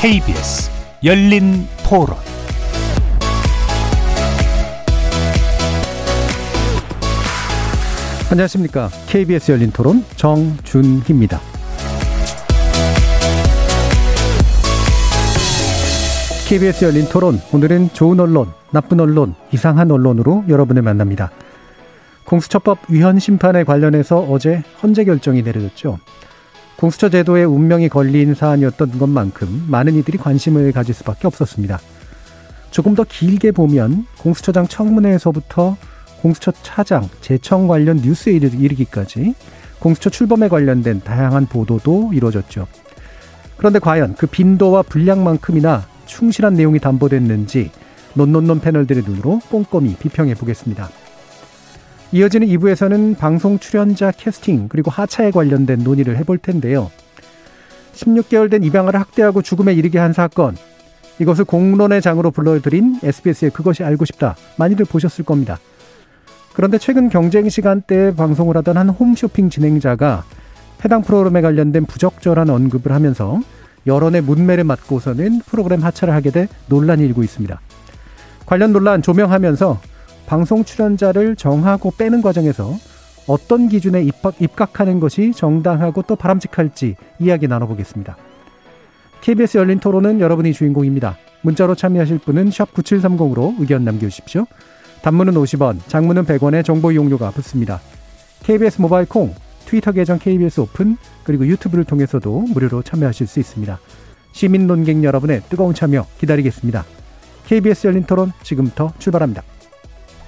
KBS 열린 토론 안녕하십니까. KBS 열린 토론 정준희입니다. KBS 열린 토론 오늘은 좋은 언론, 나쁜 언론, 이상한 언론으로 여러분을 만납니다. 공수처법 위헌 심판에 관련해서 어제 헌재 결정이 내려졌죠. 공수처 제도의 운명이 걸린 사안이었던 것만큼 많은 이들이 관심을 가질 수밖에 없었습니다. 조금 더 길게 보면 공수처장 청문회에서부터 공수처 차장, 재청 관련 뉴스에 이르기까지 공수처 출범에 관련된 다양한 보도도 이루어졌죠. 그런데 과연 그 빈도와 분량만큼이나 충실한 내용이 담보됐는지 논논논 패널들의 눈으로 꼼꼼히 비평해 보겠습니다. 이어지는 2부에서는 방송 출연자 캐스팅 그리고 하차에 관련된 논의를 해볼 텐데요. 16개월 된 입양아를 학대하고 죽음에 이르게 한 사건. 이것을 공론의 장으로 불러들인 SBS의 그것이 알고 싶다. 많이들 보셨을 겁니다. 그런데 최근 경쟁 시간대에 방송을 하던 한 홈쇼핑 진행자가 해당 프로그램에 관련된 부적절한 언급을 하면서 여론의 문매를 맞고서는 프로그램 하차를 하게 돼 논란이 일고 있습니다. 관련 논란 조명하면서 방송 출연자를 정하고 빼는 과정에서 어떤 기준에 입학, 입각하는 것이 정당하고 또 바람직할지 이야기 나눠보겠습니다. KBS 열린 토론은 여러분이 주인공입니다. 문자로 참여하실 분은 9730으로 의견 남겨주십시오. 단문은 50원, 장문은 100원의 정보 이용료가 붙습니다. KBS 모바일 콩, 트위터 계정 KBS 오픈, 그리고 유튜브를 통해서도 무료로 참여하실 수 있습니다. 시민 논객 여러분의 뜨거운 참여 기다리겠습니다. KBS 열린 토론 지금부터 출발합니다.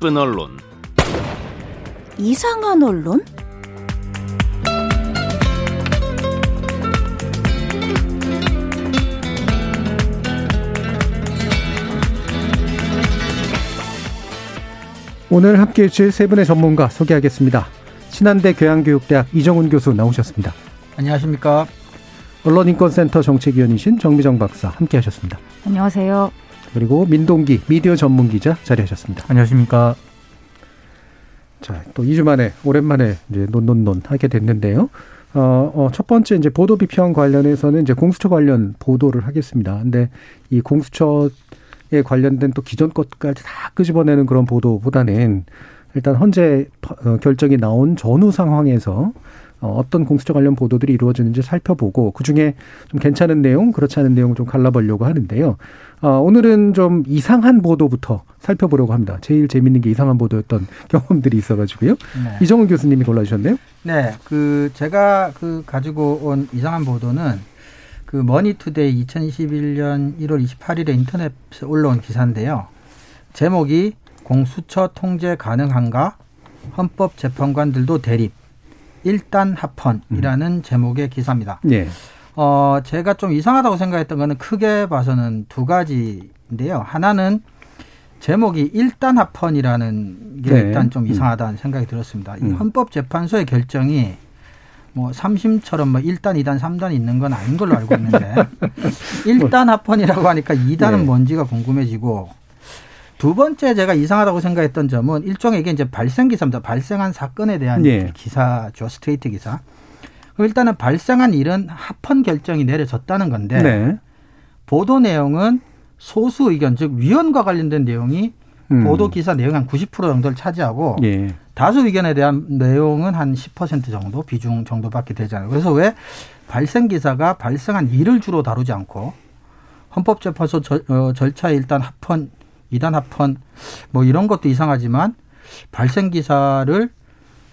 나쁜 언론, 이상한 언론? 오늘 함께 해 주실 세 분의 전문가 소개하겠습니다. 신한대 교양교육대학 이정훈 교수 나오셨습니다. 안녕하십니까. 언론인권센터 정책위원이신 정미정 박사 함께 하셨습니다. 안녕하세요. 그리고 민동기 미디어 전문 기자 자리하셨습니다. 안녕하십니까. 자, 또 2주 만에 오랜만에 이제 논논논 하게 됐는데요. 어, 어, 첫 번째 이제 보도 비평 관련해서는 이제 공수처 관련 보도를 하겠습니다. 근데 이 공수처에 관련된 또 기존 것까지 다 끄집어내는 그런 보도보다는 일단 현재 어, 결정이 나온 전후 상황에서 어, 어떤 공수처 관련 보도들이 이루어지는지 살펴보고 그 중에 좀 괜찮은 내용, 그렇지 않은 내용을 좀 갈라보려고 하는데요. 어, 오늘은 좀 이상한 보도부터 살펴보려고 합니다. 제일 재밌는 게 이상한 보도였던 경험들이 있어가지고요. 네. 이정훈 교수님이 골라주셨네요. 네, 그 제가 그 가지고 온 이상한 보도는 그 머니투데이 2021년 1월 28일에 인터넷에 올라온 기사인데요. 제목이 공수처 통제 가능한가? 헌법재판관들도 대립. 일단 합헌이라는 음. 제목의 기사입니다. 예. 어, 제가 좀 이상하다고 생각했던 거는 크게 봐서는 두 가지인데요. 하나는 제목이 일단 합헌이라는 게 네. 일단 좀 음. 이상하다는 음. 생각이 들었습니다. 이 음. 헌법재판소의 결정이 뭐 삼심처럼 뭐 1단, 2단, 3단 있는 건 아닌 걸로 알고 있는데 1단 합헌이라고 하니까 2단은 네. 뭔지가 궁금해지고 두 번째 제가 이상하다고 생각했던 점은 일종의 이게 이제 발생 기사입니다. 발생한 사건에 대한 네. 기사죠. 스트레이트 기사. 일단은 발생한 일은 합헌 결정이 내려졌다는 건데 네. 보도 내용은 소수 의견 즉 위원과 관련된 내용이 음. 보도 기사 내용 한 90% 정도를 차지하고 예. 다수 의견에 대한 내용은 한 10% 정도 비중 정도밖에 되잖아요. 그래서 왜 발생 기사가 발생한 일을 주로 다루지 않고 헌법재판소 절, 어, 절차에 일단 합헌 이단 합헌 뭐 이런 것도 이상하지만 발생 기사를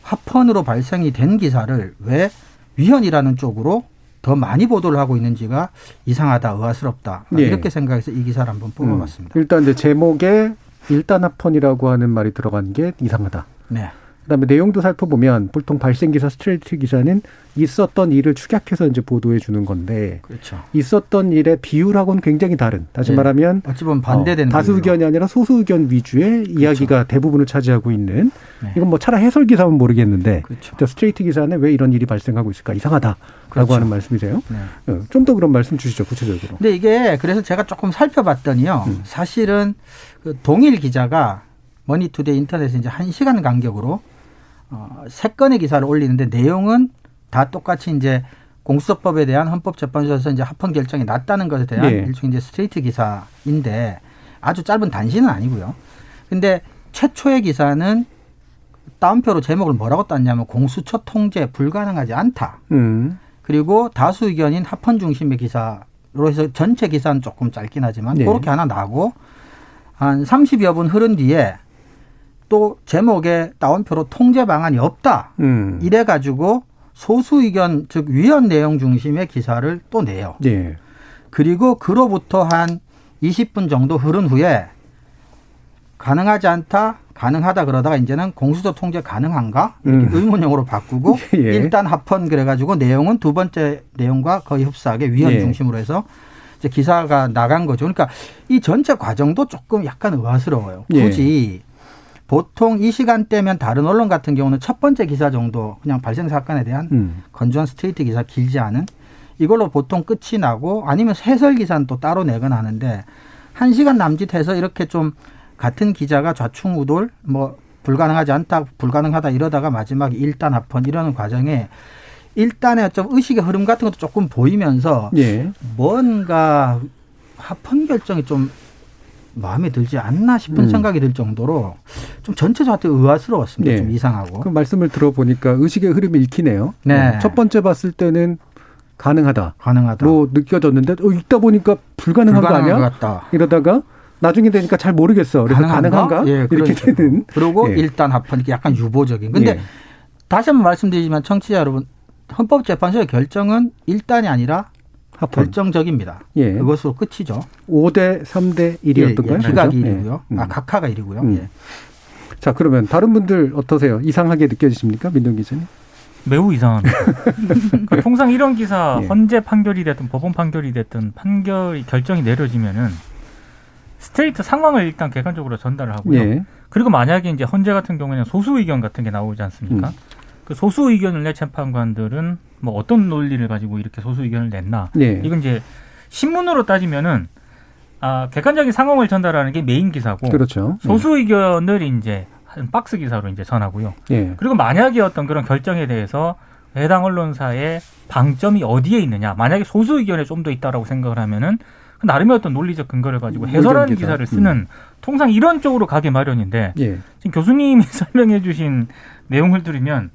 합헌으로 발생이 된 기사를 왜 위헌이라는 쪽으로 더 많이 보도를 하고 있는지가 이상하다, 의아스럽다 예. 이렇게 생각해서 이 기사를 한번 뽑아봤습니다. 음. 일단 이제 제목에 일단 합헌이라고 하는 말이 들어간 게 이상하다. 네. 그다음에 내용도 살펴보면 보통 발생 기사 스트레이트 기사는 있었던 일을 축약해서 이제 보도해 주는 건데 그렇죠. 있었던 일의 비율하고는 굉장히 다른. 다시 네. 말하면 어찌 보면 반대되는 어, 다수. 의견이 아니라 소수 의견 위주의 이야기가 대부분을 차지하고 있는 네. 이건 뭐 차라리 해설 기사면 모르겠는데 그렇죠. 저 스트레이트 기사는 왜 이런 일이 발생하고 있을까 이상하다라고 그렇죠. 하는 말씀이세요. 네. 좀더 그런 말씀 주시죠 구체적으로. 근데 이게 그래서 제가 조금 살펴봤더니요. 음. 사실은 그 동일 기자가 머니투데이 인터넷에 이제 한 시간 간격으로 어, 세 건의 기사를 올리는데 내용은 다 똑같이 이제 공수처법에 대한 헌법재판소에서 이제 합헌 결정이 났다는 것에 대한 네. 일종의 이제 스트레이트 기사인데 아주 짧은 단시는 아니고요. 근데 최초의 기사는 따옴표로 제목을 뭐라고 땄냐면 공수처 통제 불가능하지 않다. 음. 그리고 다수 의견인 합헌 중심의 기사로 해서 전체 기사는 조금 짧긴 하지만 네. 그렇게 하나 나고 한 30여 분 흐른 뒤에 또 제목에 따옴표로 통제 방안이 없다. 음. 이래 가지고 소수 의견 즉 위헌 내용 중심의 기사를 또 내요. 예. 그리고 그로부터 한 20분 정도 흐른 후에 가능하지 않다, 가능하다 그러다가 이제는 공수처 통제 가능한가 이렇게 음. 의문형으로 바꾸고 예. 일단 합헌 그래가지고 내용은 두 번째 내용과 거의 흡사하게 위헌 예. 중심으로 해서 이제 기사가 나간 거죠. 그러니까 이 전체 과정도 조금 약간 의아스러워요. 예. 굳이 보통 이 시간대면 다른 언론 같은 경우는 첫 번째 기사 정도 그냥 발생 사건에 대한 음. 건조한 스트레이트 기사 길지 않은 이걸로 보통 끝이 나고 아니면 해설 기사는 또 따로 내거나 하는데 한 시간 남짓해서 이렇게 좀 같은 기자가 좌충우돌 뭐 불가능하지 않다 불가능하다 이러다가 마지막에 일단 합헌 이러는 과정에 일단의 좀 의식의 흐름 같은 것도 조금 보이면서 예. 뭔가 합헌 결정이 좀 마음에 들지 않나 싶은 음. 생각이 들 정도로 좀 전체적으로 의아스러웠습니다. 예. 좀 이상하고. 그 말씀을 들어보니까 의식의 흐름이 읽히네요. 네. 첫 번째 봤을 때는 가능하다로 가능하다. 느껴졌는데 어, 읽다 보니까 불가능한 거 불가능한 아니야? 것 같다. 이러다가 나중에 되니까 잘 모르겠어. 그래서 가능한가? 예, 이렇게 식으로. 되는. 그리고 예. 일단 합헌 이게 약간 유보적인. 근데 예. 다시 한번 말씀드리지만 청취자 여러분 헌법재판소의 결정은 일단이 아니라 합헌. 결정적입니다. 예. 그것으로 끝이죠. 5대 3대 1이었던가요? 예, 기각 1이고요. 음. 아, 각하가 1이고요. 음. 예. 자, 그러면 다른 분들 어떠세요? 이상하게 느껴지십니까? 민동 기자님? 매우 이상합니다. 그러니까 통상 이런 기사 예. 헌재 판결이 됐든 법원 판결이 됐든 판결이 결정이 내려지면은 스트레이트 상황을 일단 객관적으로 전달을 하고요. 예. 그리고 만약에 이제 헌재 같은 경우에는 소수 의견 같은 게 나오지 않습니까? 음. 그 소수 의견을 낸 재판관들은 뭐 어떤 논리를 가지고 이렇게 소수 의견을 냈나? 예. 이건 이제 신문으로 따지면은 아, 객관적인 상황을 전달하는 게 메인 기사고 그렇죠. 소수 의견을 이제 한 박스 기사로 이제 전하고요. 예. 그리고 만약에 어떤 그런 결정에 대해서 해당 언론사의 방점이 어디에 있느냐. 만약에 소수 의견에 좀 더 있다라고 생각을 하면은 그 나름의 어떤 논리적 근거를 가지고 해설하는 의견 기사. 기사 를 쓰는 통상 이런 쪽으로 가게 마련인데 예. 지금 교수님이 설명해 주신 내용을 들으면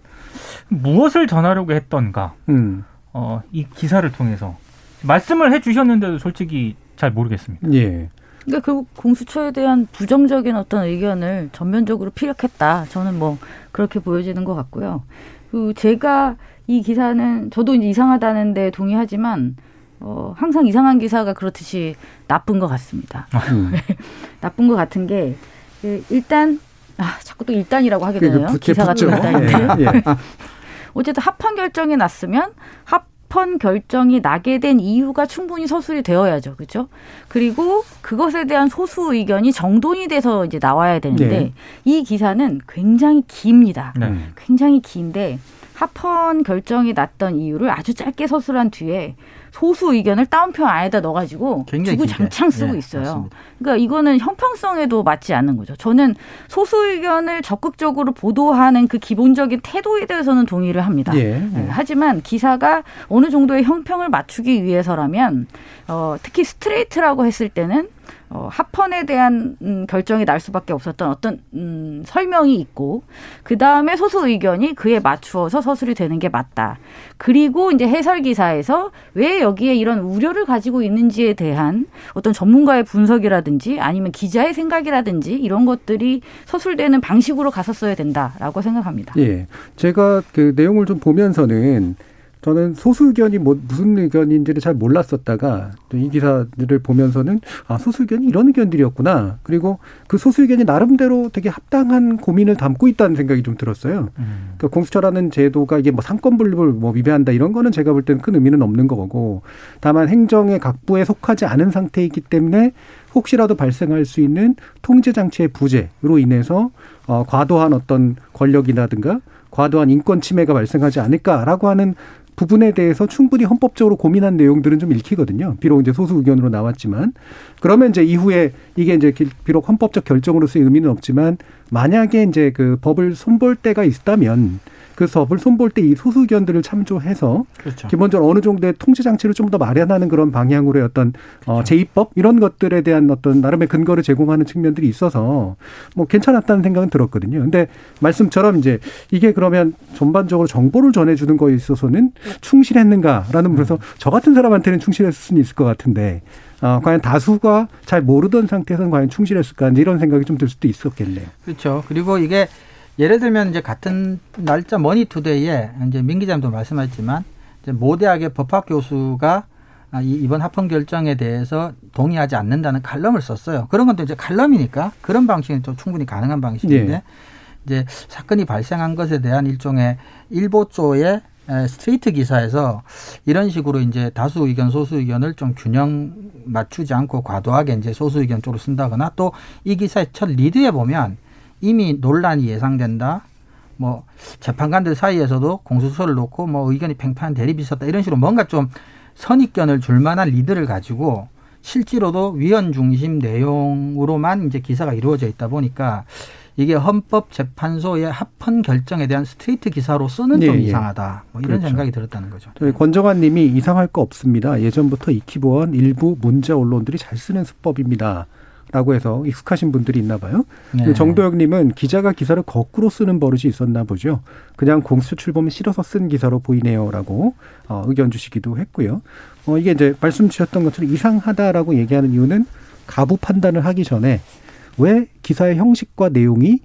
무엇을 전하려고 했던가 음. 어, 이 기사를 통해서 말씀을 해 주셨는데도 솔직히 잘 모르겠습니다. 예. 그러니까 결국 공수처에 대한 부정적인 어떤 의견을 전면적으로 피력했다. 저는 뭐 그렇게 보여지는 것 같고요. 그 제가 이 기사는 저도 이제 이상하다는데 동의하지만 어, 항상 이상한 기사가 그렇듯이 나쁜 것 같습니다. 음. 나쁜 것 같은 게 그, 일단 아 자꾸 또 일단이라고 하게 되네요. 그 기사가 또 붙죠. 일단인데 예. 예. 어쨌든 합헌 결정이 났으면 합헌 결정이 나게 된 이유가 충분히 서술이 되어야죠. 그렇죠? 그리고 그것에 대한 소수 의견이 정돈이 돼서 이제 나와야 되는데 네. 이 기사는 굉장히 깁니다. 네. 음. 굉장히 긴데 합헌 결정이 났던 이유를 아주 짧게 서술한 뒤에 소수 의견을 따옴표 안에다 넣어가지고 주구장창. 쓰고 네, 있어요. 맞습니다. 그러니까 이거는 형평성에도 맞지 않는 거죠. 저는 소수 의견을 적극적으로 보도하는 그 기본적인 태도에 대해서는 동의를 합니다. 예. 네, 예. 하지만 기사가 어느 정도의 형평을 맞추기 위해서라면 어, 특히 스트레이트라고 했을 때는 어, 합헌에 대한 음, 결정이 날 수밖에 없었던 어떤 음, 설명이 있고 그 다음에 소수 의견이 그에 맞추어서 서술이 되는 게 맞다. 그리고 이제 해설 기사에서 왜 여기에 이런 우려를 가지고 있는지에 대한 어떤 전문가의 분석이라든지 아니면 기자의 생각이라든지 이런 것들이 서술되는 방식으로 갔었어야 된다라고 생각합니다. 예. 제가 그 내용을 좀 보면서는 저는 소수 의견이 뭐 무슨 의견인지를 잘 몰랐었다가 또이 기사들을 보면서는 아 소수 의견이 이런 의견들이었구나. 그리고 그 소수 의견이 나름대로 되게 합당한 고민을 담고 있다는 생각이 좀 들었어요. 음. 그러니까 공수처라는 제도가 이게 뭐 상권 분립을 뭐 위배한다 이런 거는 제가 볼 때는 큰 의미는 없는 거고 다만 행정의 각부에 속하지 않은 상태이기 때문에 혹시라도 발생할 수 있는 통제 장치의 부재로 인해서 어 과도한 어떤 권력이라든가 과도한 인권 침해가 발생하지 않을까라고 하는 부분에 대해서 충분히 헌법적으로 고민한 내용들은 좀 읽히거든요. 비록 이제 소수 의견으로 나왔지만 그러면 이제 이후에 이게 이제 비록 헌법적 결정으로서의 의미는 없지만 만약에 이제 그 법을 손볼 때가 있다면 그 법을 손볼 때 이 소수 의견들을 참조해서 그렇죠. 기본적으로 어느 정도의 통제 장치를 좀 더 마련하는 그런 방향으로의 어떤 어, 그렇죠. 어, 제입법 이런 것들에 대한 어떤 나름의 근거를 제공하는 측면들이 있어서 뭐 괜찮았다는 생각은 들었거든요. 근데 말씀처럼 이제 이게 그러면 전반적으로 정보를 전해주는 거에 있어서는 충실했는가라는 부분에서 음. 저 같은 사람한테는 충실했을 수는 있을 것 같은데 어, 과연 다수가 잘 모르던 상태에서는 과연 충실했을까 이런 생각이 좀 들 수도 있었겠네요. 그렇죠. 그리고 이게 예를 들면 이제 같은 날짜 머니투데이에 이제 민 기자님도 말씀하셨지만 이제 모 대학의 법학 교수가 아, 이번 합헌 결정에 대해서 동의하지 않는다는 칼럼을 썼어요. 그런 건또 이제 칼럼이니까 그런 방식은 좀 충분히 가능한 방식인데 네. 이제 사건이 발생한 것에 대한 일종의 일보조의 스트레이트 기사에서 이런 식으로 이제 다수 의견, 소수 의견을 좀 균형 맞추지 않고 과도하게 이제 소수 의견 쪽으로 쓴다거나 또 이 기사의 첫 리드에 보면 이미 논란이 예상된다. 뭐 재판관들 사이에서도 공수처를 놓고 뭐 의견이 팽팽한 대립이 있었다 이런 식으로 뭔가 좀 선입견을 줄 만한 리드를 가지고 실제로도 위헌 중심 내용으로만 이제 기사가 이루어져 있다 보니까 이게 헌법재판소의 합헌 결정에 대한 스트레이트 기사로 쓰는 네, 좀 예. 이상하다. 뭐 이런 그렇죠. 생각이 들었다는 거죠. 저희 권정환 님이 이상할 거 없습니다. 예전부터 익히보한 일부 문자 언론들이 잘 쓰는 수법입니다. 라고 해서 익숙하신 분들이 있나 봐요. 네. 정도혁님은 기자가 기사를 거꾸로 쓰는 버릇이 있었나 보죠. 그냥 공수 출범 싫어서 쓴 기사로 보이네요라고 어, 의견 주시기도 했고요. 어, 이게 이제 말씀 주셨던 것처럼 이상하다라고 얘기하는 이유는 가부 판단을 하기 전에 왜 기사의 형식과 내용이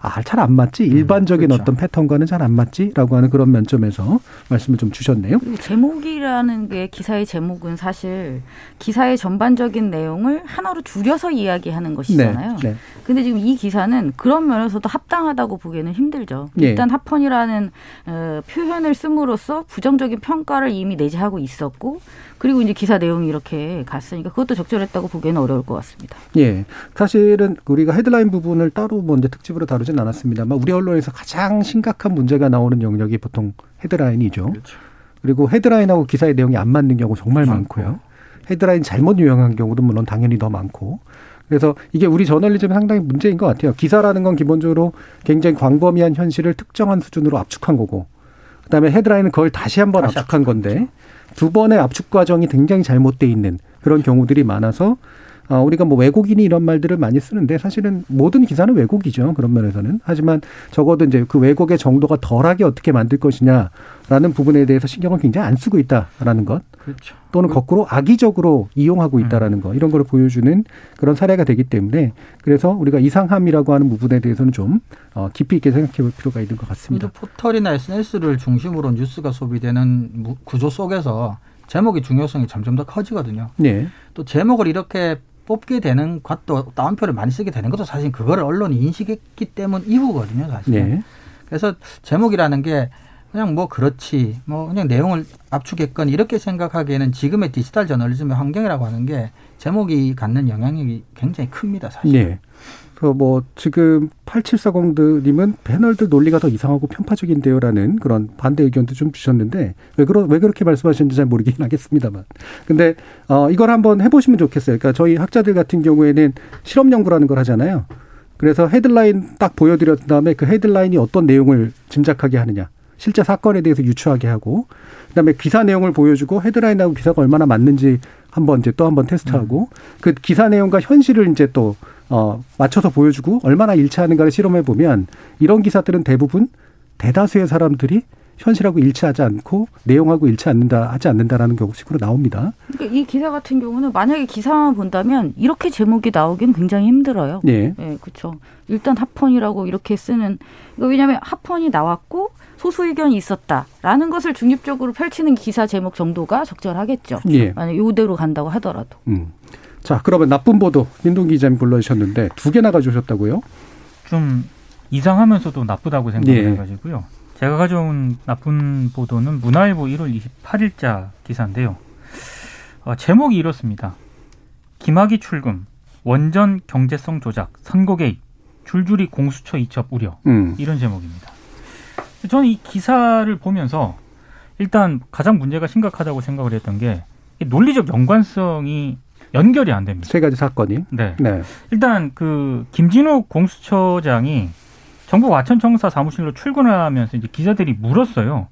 아, 잘 안 맞지? 음, 일반적인 그렇죠. 어떤 패턴과는 잘 안 맞지?라고 하는 그런 면점에서 말씀을 좀 주셨네요. 제목이라는 게 기사의 제목은 사실 기사의 전반적인 내용을 하나로 줄여서 이야기하는 것이잖아요. 네, 네. 근데 지금 이 기사는 그런 면에서도 합당하다고 보기에는 힘들죠. 네. 일단 합헌이라는 어, 표현을 씀으로써 부정적인 평가를 이미 내재하고 있었고 그리고 이제 기사 내용이 이렇게 갔으니까 그것도 적절했다고 보기에는 어려울 것 같습니다. 예. 사실은 우리가 헤드라인 부분을 따로 먼저 특집으로 다루 진 않았습니다만 우리 언론에서 가장 심각한 문제가 나오는 영역이 보통 헤드라인이죠. 그렇죠. 그리고 헤드라인하고 기사의 내용이 안 맞는 경우 정말 많고. 많고요. 헤드라인 잘못 유형한 경우도 물론 당연히 더 많고. 그래서 이게 우리 저널리즘의 상당히 문제인 것 같아요. 기사라는 건 기본적으로 굉장히 광범위한 현실을 특정한 수준으로 압축한 거고, 그다음에 헤드라인은 그걸 다시 한번 압축한 건데, 두 번의 압축 과정이 굉장히 잘못돼 있는 그런 경우들이 많아서 어, 우리가 뭐 왜곡이니 이런 말들을 많이 쓰는데 사실은 모든 기사는 왜곡이죠. 그런 면에서는. 하지만 적어도 이제 그 왜곡의 정도가 덜하게 어떻게 만들 것이냐라는 부분에 대해서 신경을 굉장히 안 쓰고 있다라는 것. 그렇죠. 또는 거꾸로 악의적으로 이용하고 있다라는 것. 이런 걸 보여주는 그런 사례가 되기 때문에 그래서 우리가 이상함이라고 하는 부분에 대해서는 좀 어, 깊이 있게 생각해 볼 필요가 있는 것 같습니다. 포털이나 SNS를 중심으로 뉴스가 소비되는 구조 속에서 제목의 중요성이 점점 더 커지거든요. 네. 또 제목을 이렇게 뽑게 되는 것도 다운표를 많이 쓰게 되는 것도 사실 그거를 언론이 인식했기 때문 이후거든요, 사실. 네. 그래서 제목이라는 게 그냥 뭐 그렇지, 뭐 그냥 내용을 압축했건 이렇게 생각하기에는 지금의 디지털 저널리즘의 환경이라고 하는 게 제목이 갖는 영향력이 굉장히 큽니다, 사실. 네. 그래서 뭐 지금 8740님은 패널들 논리가 더 이상하고 편파적인데요라는 그런 반대 의견도 좀 주셨는데 왜 그러 왜 그렇게 말씀하셨는지 잘 모르긴 하겠습니다만. 근데 어 이걸 한번 해 보시면 좋겠어요. 그러니까 저희 학자들 같은 경우에는 실험 연구라는 걸 하잖아요. 그래서 헤드라인 딱 보여드렸던 다음에 그 헤드라인이 어떤 내용을 짐작하게 하느냐. 실제 사건에 대해서 유추하게 하고 그다음에 기사 내용을 보여주고 헤드라인하고 기사가 얼마나 맞는지 한번 이제 또 한번 테스트하고 음. 그 기사 내용과 현실을 이제 또 어, 맞춰서 보여주고 얼마나 일치하는가를 실험해 보면 이런 기사들은 대부분 대다수의 사람들이 현실하고 일치하지 않고 내용하고 일치 않는다 하지 않는다라는 경우식으로 나옵니다. 그러니까 이 기사 같은 경우는 만약에 기사만 본다면 이렇게 제목이 나오긴 굉장히 힘들어요. 예. 네, 그렇죠. 일단 합헌이라고 이렇게 쓰는 이거 왜냐하면 합헌이 나왔고 소수 의견이 있었다라는 것을 중립적으로 펼치는 기사 제목 정도가 적절하겠죠. 예. 만약 이대로 간다고 하더라도. 음. 자, 그러면 나쁜 보도 민동 기자님 불러주셨는데 두 개나 가져오셨다고요? 좀 이상하면서도 나쁘다고 생각을 예. 해가지고요. 제가 가져온 나쁜 보도는 문화일보 1월 28일자 기사인데요. 어, 제목이 이렇습니다. 김학의 출금, 원전 경제성 조작, 선거 개입, 줄줄이 공수처 이첩 우려. 음. 이런 제목입니다. 저는 이 기사를 보면서 일단 가장 문제가 심각하다고 생각을 했던 게이 논리적 연관성이 연결이 안 됩니다. 세 가지 사건이. 네. 네. 일단 그 김진욱 공수처장이 정부 와천청사 사무실로 출근하면서 이제 기자들이 물었어요.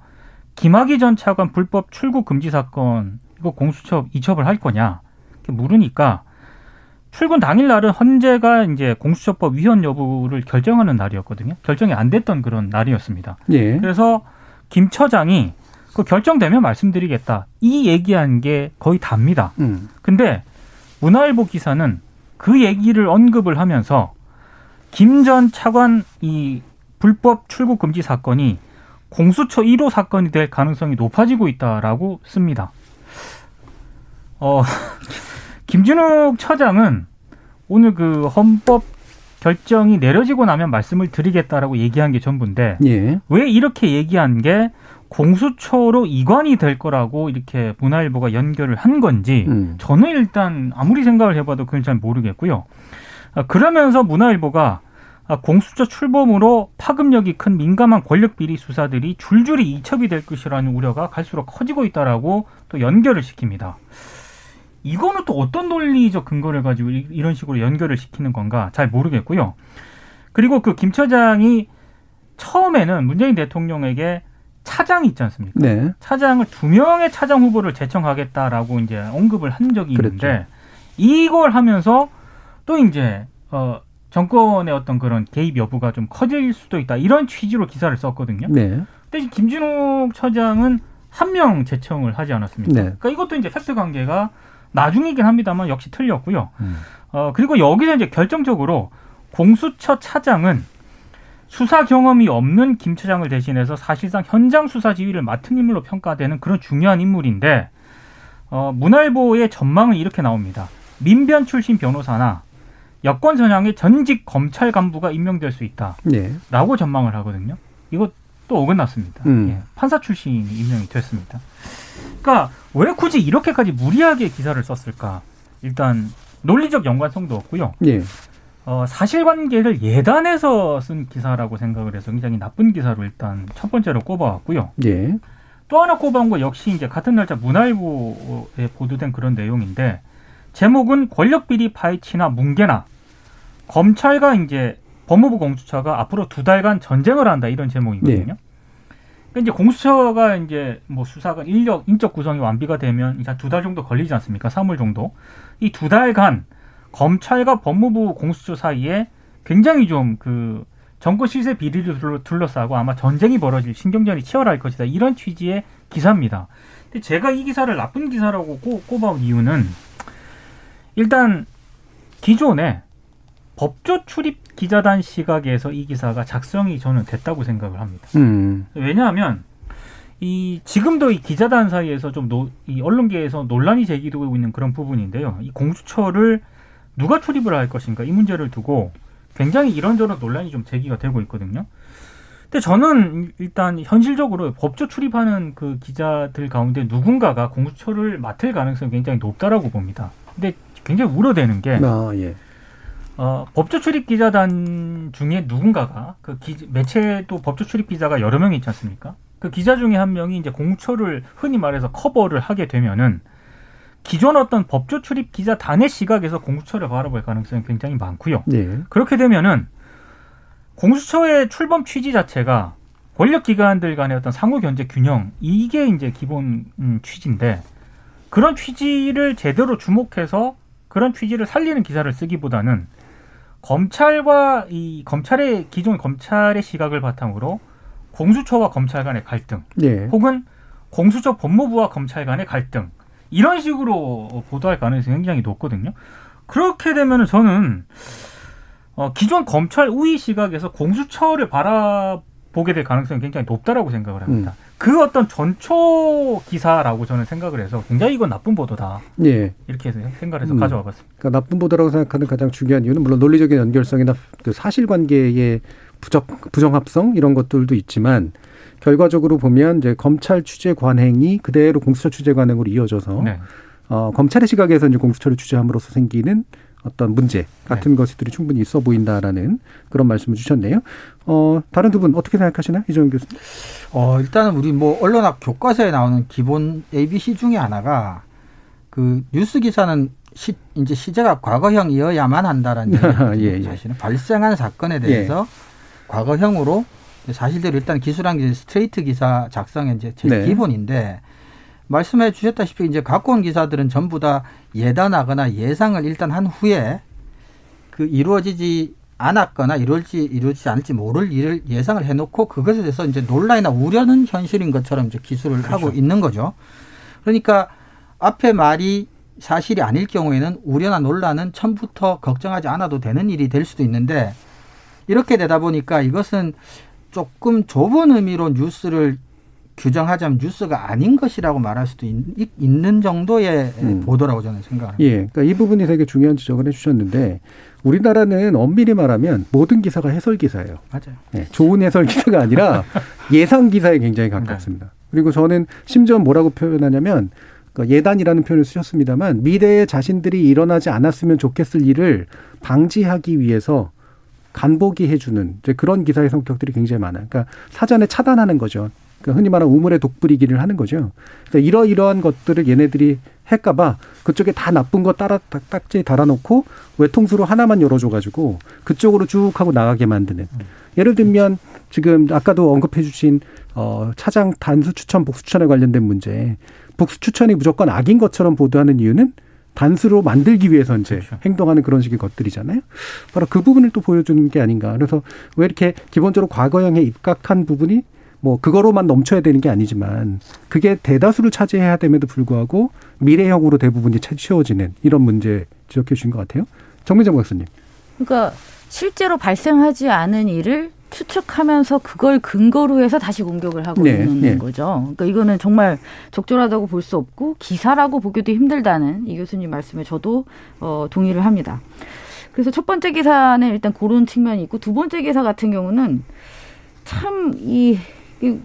김학의 전 차관 불법 출국 금지 사건 이거 공수처 이첩을 할 거냐? 이렇게 물으니까 출근 당일 날은 헌재가 이제 공수처법 위헌 여부를 결정하는 날이었거든요. 결정이 안 됐던 그런 날이었습니다. 예. 그래서 김 처장이 그 결정되면 말씀드리겠다. 이 얘기한 게 거의 답니다. 음. 근데 문화일보 기사는 그 얘기를 언급을 하면서 김 전 차관 이 불법 출국 금지 사건이 공수처 1호 사건이 될 가능성이 높아지고 있다라고 씁니다. 어, 김준욱 처장은 오늘 그 헌법 결정이 내려지고 나면 말씀을 드리겠다라고 얘기한 게 전부인데 예. 왜 이렇게 얘기한 게 공수처로 이관이 될 거라고 이렇게 문화일보가 연결을 한 건지 음. 저는 일단 아무리 생각을 해봐도 그건 잘 모르겠고요. 아, 그러면서 문화일보가 아, 공수처 출범으로 파급력이 큰 민감한 권력 비리 수사들이 줄줄이 이첩이 될 것이라는 우려가 갈수록 커지고 있다라고 또 연결을 시킵니다. 이거는 또 어떤 논리적 근거를 가지고 이- 이런 식으로 연결을 시키는 건가 잘 모르겠고요. 그리고 그 김 처장이 처음에는 문재인 대통령에게 차장이 있지 않습니까? 네. 차장을 두 명의 차장 후보를 제청하겠다라고 이제 언급을 한 적이 있는데 그랬죠. 이걸 하면서 또 이제 어 정권의 어떤 그런 개입 여부가 좀 커질 수도 있다 이런 취지로 기사를 썼거든요. 네. 대신 김진욱 처장은 한 명 제청을 하지 않았습니까? 네. 그러니까 이것도 이제 팩트 관계가 나중이긴 합니다만 역시 틀렸고요. 음. 어 그리고 여기서 이제 결정적으로 공수처 차장은 수사 경험이 없는 김 처장을 대신해서 사실상 현장 수사 지휘를 맡은 인물로 평가되는 그런 중요한 인물인데 어, 문화일보의 전망은 이렇게 나옵니다. 민변 출신 변호사나 여권 선양의 전직 검찰 간부가 임명될 수 있다라고 네. 전망을 하거든요. 이거 또 어긋났습니다. 음. 예, 판사 출신이 임명이 됐습니다. 그러니까 왜 굳이 이렇게까지 무리하게 기사를 썼을까? 일단 논리적 연관성도 없고요. 예. 어, 사실관계를 예단해서 쓴 기사라고 생각을 해서 굉장히 나쁜 기사로 일단 첫 번째로 꼽아왔고요. 예. 또 하나 꼽아온 거 역시 이제 같은 날짜 문화일보에 보도된 그런 내용인데 제목은 권력 비리 파헤치나 뭉개나 검찰과 이제 법무부 공수처가 앞으로 두 달간 전쟁을 한다 이런 제목이거든요. 그러니까 이제 공수처가 이제 뭐 수사가 인력 인적 구성이 완비가 되면 이제 두 달 정도 걸리지 않습니까? 3월 정도. 이 두 달간 검찰과 법무부 공수처 사이에 굉장히 좀 그 정권 실세 비리를 둘러- 둘러싸고 아마 전쟁이 벌어질 신경전이 치열할 것이다 이런 취지의 기사입니다. 근데 제가 이 기사를 나쁜 기사라고 꼽- 꼽아온 이유는 일단 기존에 법조 출입 기자단 시각에서 이 기사가 작성이 저는 됐다고 생각을 합니다. 음. 왜냐하면 이 지금도 이 기자단 사이에서 좀이 언론계에서 논란이 제기되고 있는 그런 부분인데요. 이 공수처를 누가 출입을 할 것인가 이 문제를 두고 굉장히 이런저런 논란이 좀 제기가 되고 있거든요. 근데 저는 일단 현실적으로 법조 출입하는 그 기자들 가운데 누군가가 공수처를 맡을 가능성이 굉장히 높다라고 봅니다. 근데 굉장히 우려되는 게 아, 예. 어, 법조 출입 기자단 중에 누군가가 그 기, 매체도 법조 출입 기자가 여러 명이 있지 않습니까? 그 기자 중에 한 명이 이제 공처를 흔히 말해서 커버를 하게 되면은 기존 어떤 법조 출입 기자단의 시각에서 공수처를 바라볼 가능성이 굉장히 많고요. 예. 그렇게 되면은 공수처의 출범 취지 자체가 권력 기관들 간의 어떤 상호 견제 균형 이게 이제 기본 음, 취지인데 그런 취지를 제대로 주목해서 그런 취지를 살리는 기사를 쓰기보다는 검찰과 이 검찰의 기존 검찰의 시각을 바탕으로 공수처와 검찰 간의 갈등, 예. 혹은 공수처 법무부와 검찰 간의 갈등 이런 식으로 보도할 가능성이 굉장히 높거든요. 그렇게 되면 저는 어, 기존 검찰 우위 시각에서 공수처를 바라보게 될 가능성이 굉장히 높다라고 생각을 합니다. 음. 그 어떤 전초 기사라고 저는 생각을 해서 굉장히 이건 나쁜 보도다 예. 이렇게 생각을 해서 음. 가져와 봤습니다. 그러니까 나쁜 보도라고 생각하는 가장 중요한 이유는 물론 논리적인 연결성이나 그 사실관계의 부적 부정합성 이런 것들도 있지만 결과적으로 보면 이제 검찰 취재 관행이 그대로 공수처 취재 관행으로 이어져서 네. 어, 검찰의 시각에서 이제 공수처를 취재함으로써 생기는 어떤 문제 같은 네. 것들이 충분히 있어 보인다라는 그런 말씀을 주셨네요. 어, 다른 두 분 어떻게 생각하시나요? 이정훈 교수님? 어, 일단은 우리 뭐 언론학 교과서에 나오는 기본 ABC 중에 하나가 그 뉴스 기사는 시, 이제 시제가 과거형이어야만 한다라는 예. 예. 사실은 발생한 사건에 대해서 과거형으로 사실대로 일단 기술한 게 스트레이트 기사 작성의 이제 제일 네. 기본인데 말씀해 주셨다시피 이제 갖고 온 기사들은 전부 다 예단하거나 예상을 일단 한 후에 그 이루어지지 않았거나 이룰지 이루어지지 않을지 모를 일을 예상을 해놓고 그것에 대해서 이제 논란이나 우려는 현실인 것처럼 이제 기술을 하고 있는 거죠. 그러니까 앞에 말이 사실이 아닐 경우에는 우려나 논란은 처음부터 걱정하지 않아도 되는 일이 될 수도 있는데 이렇게 되다 보니까 이것은 조금 좁은 의미로 뉴스를 규정하자면 뉴스가 아닌 것이라고 말할 수도 있, 는 정도의 음. 보도라고 저는 생각합니다. 예, 그러니까 이 부분이 되게 중요한 지적을 해주셨는데 우리나라는 엄밀히 말하면 모든 기사가 해설 기사예요. 맞아요. 네, 좋은 해설 기사가 아니라 예상 기사에 굉장히 가깝습니다. 그리고 저는 심지어 뭐라고 표현하냐면 그 예단이라는 표현을 쓰셨습니다만 미래에 자신들이 일어나지 않았으면 좋겠을 일을 방지하기 위해서 간보기 해주는 이제 그런 기사의 성격들이 굉장히 많아요. 그러니까 사전에 차단하는 거죠. 그러니까 흔히 말하는 우물의 독불이기를 하는 거죠. 그러니까 이러이러한 것들을 얘네들이 할까봐 그쪽에 다 나쁜 거 따라 딱- 딱지 달아놓고 외통수로 하나만 열어줘가지고 그쪽으로 쭉 하고 나가게 만드는. 예를 들면 지금 아까도 언급해주신 어 차장 단수 추천, 복수 추천에 관련된 문제. 복수 추천이 무조건 악인 것처럼 보도하는 이유는 단수로 만들기 위해서 이제 그렇죠. 행동하는 그런 식의 것들이잖아요. 바로 그 부분을 또 보여주는 게 아닌가. 그래서 왜 이렇게 기본적으로 과거형에 입각한 부분이 뭐 그거로만 넘쳐야 되는 게 아니지만 그게 대다수를 차지해야 됨에도 불구하고 미래형으로 대부분이 채- 채워지는 이런 문제 지적해 주신 것 같아요. 정민정 박사님. 그러니까 실제로 발생하지 않은 일을 추측하면서 그걸 근거로 해서 다시 공격을 하고 네, 있는 네. 거죠. 그러니까 이거는 정말 적절하다고 볼 수 없고 기사라고 보기도 힘들다는 이 교수님 말씀에 저도 어, 동의를 합니다. 그래서 첫 번째 기사는 일단 그런 측면이 있고 두 번째 기사 같은 경우는 참이 이,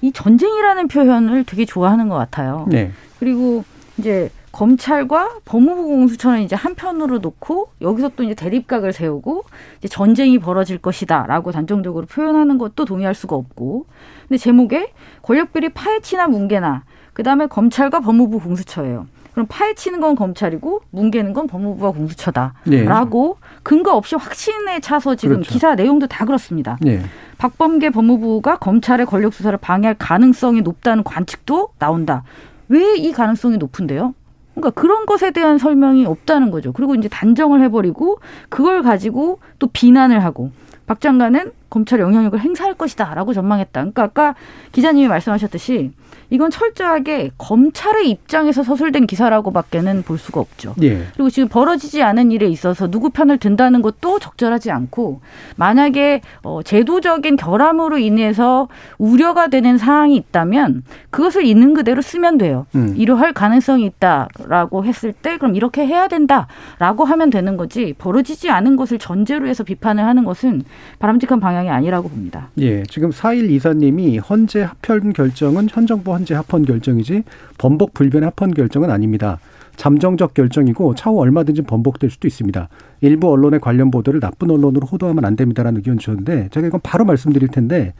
이 전쟁이라는 표현을 되게 좋아하는 것 같아요. 네. 그리고 이제 검찰과 법무부 공수처는 이제 한편으로 놓고 여기서 또 이제 대립각을 세우고 이제 전쟁이 벌어질 것이다라고 단정적으로 표현하는 것도 동의할 수가 없고 근데 제목에 권력비리 파헤치나 뭉개나 그다음에 검찰과 법무부 공수처예요. 그럼 파헤치는 건 검찰이고 뭉개는 건 법무부와 공수처다라고 네. 근거 없이 확신에 차서 지금 그렇죠. 기사 내용도 다 그렇습니다. 네. 박범계 법무부가 검찰의 권력 수사를 방해할 가능성이 높다는 관측도 나온다. 왜 이 가능성이 높은데요? 그러니까 그런 것에 대한 설명이 없다는 거죠. 그리고 이제 단정을 해버리고 그걸 가지고 또 비난을 하고 박 장관은 검찰 영향력을 행사할 것이다라고 전망했다. 그러니까 아까 기자님이 말씀하셨듯이 이건 철저하게 검찰의 입장에서 서술된 기사라고밖에는 볼 수가 없죠. 예. 그리고 지금 벌어지지 않은 일에 있어서 누구 편을 든다는 것도 적절하지 않고 만약에 어, 제도적인 결함으로 인해서 우려가 되는 사항이 있다면 그것을 있는 그대로 쓰면 돼요. 음. 이러할 가능성이 있다라고 했을 때 그럼 이렇게 해야 된다라고 하면 되는 거지 벌어지지 않은 것을 전제로 해서 비판을 하는 것은 바람직한 방향이 아니라고 봅니다. 예, 지금 4일 이사님이 헌재 합헌 결정은 현 정부 헌재 합헌 결정이지 번복 불변의 합헌 결정은 아닙니다. 잠정적 결정이고 차후 얼마든지 번복될 수도 있습니다. 일부 언론의 관련 보도를 나쁜 언론으로 호도하면 안 됩니다라는 의견 주셨는데 제가 이건 바로 말씀드릴 텐데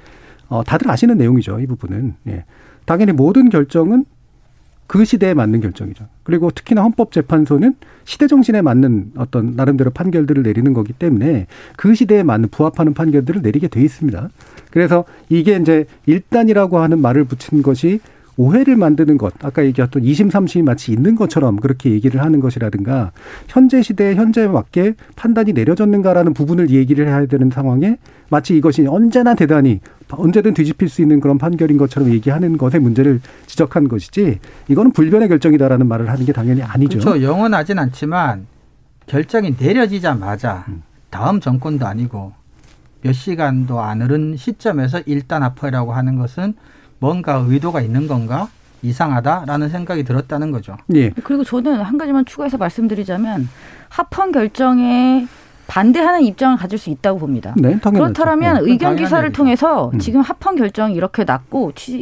어, 다들 아시는 내용이죠. 이 부분은 예. 당연히 모든 결정은 그 시대에 맞는 결정이죠. 그리고 특히나 헌법재판소는 시대 정신에 맞는 어떤 나름대로 판결들을 내리는 거기 때문에 그 시대에 맞는 부합하는 판결들을 내리게 돼 있습니다. 그래서 이게 이제 일단이라고 하는 말을 붙인 것이 오해를 만드는 것, 아까 얘기했던 이심 삼심이 마치 있는 것처럼 그렇게 얘기를 하는 것이라든가 현재 시대에 현재에 맞게 판단이 내려졌는가라는 부분을 얘기를 해야 되는 상황에 마치 이것이 언제나 대단히 언제든 뒤집힐 수 있는 그런 판결인 것처럼 얘기하는 것의 문제를 지적한 것이지 이거는 불변의 결정이다라는 말을 하는 게 당연히 아니죠. 그렇죠. 영원하진 않지만 결정이 내려지자마자 음. 다음 정권도 아니고 몇 시간도 안 흐른 시점에서 일단 합헌이라고 하는 것은 뭔가 의도가 있는 건가 이상하다라는 생각이 들었다는 거죠. 예. 그리고 저는 한 가지만 추가해서 말씀드리자면 합헌 결정에 반대하는 입장을 가질 수 있다고 봅니다. 네. 그렇다면 네. 의견 기사를 얘기죠. 통해서 음. 지금 합헌 결정이 이렇게 났고 이-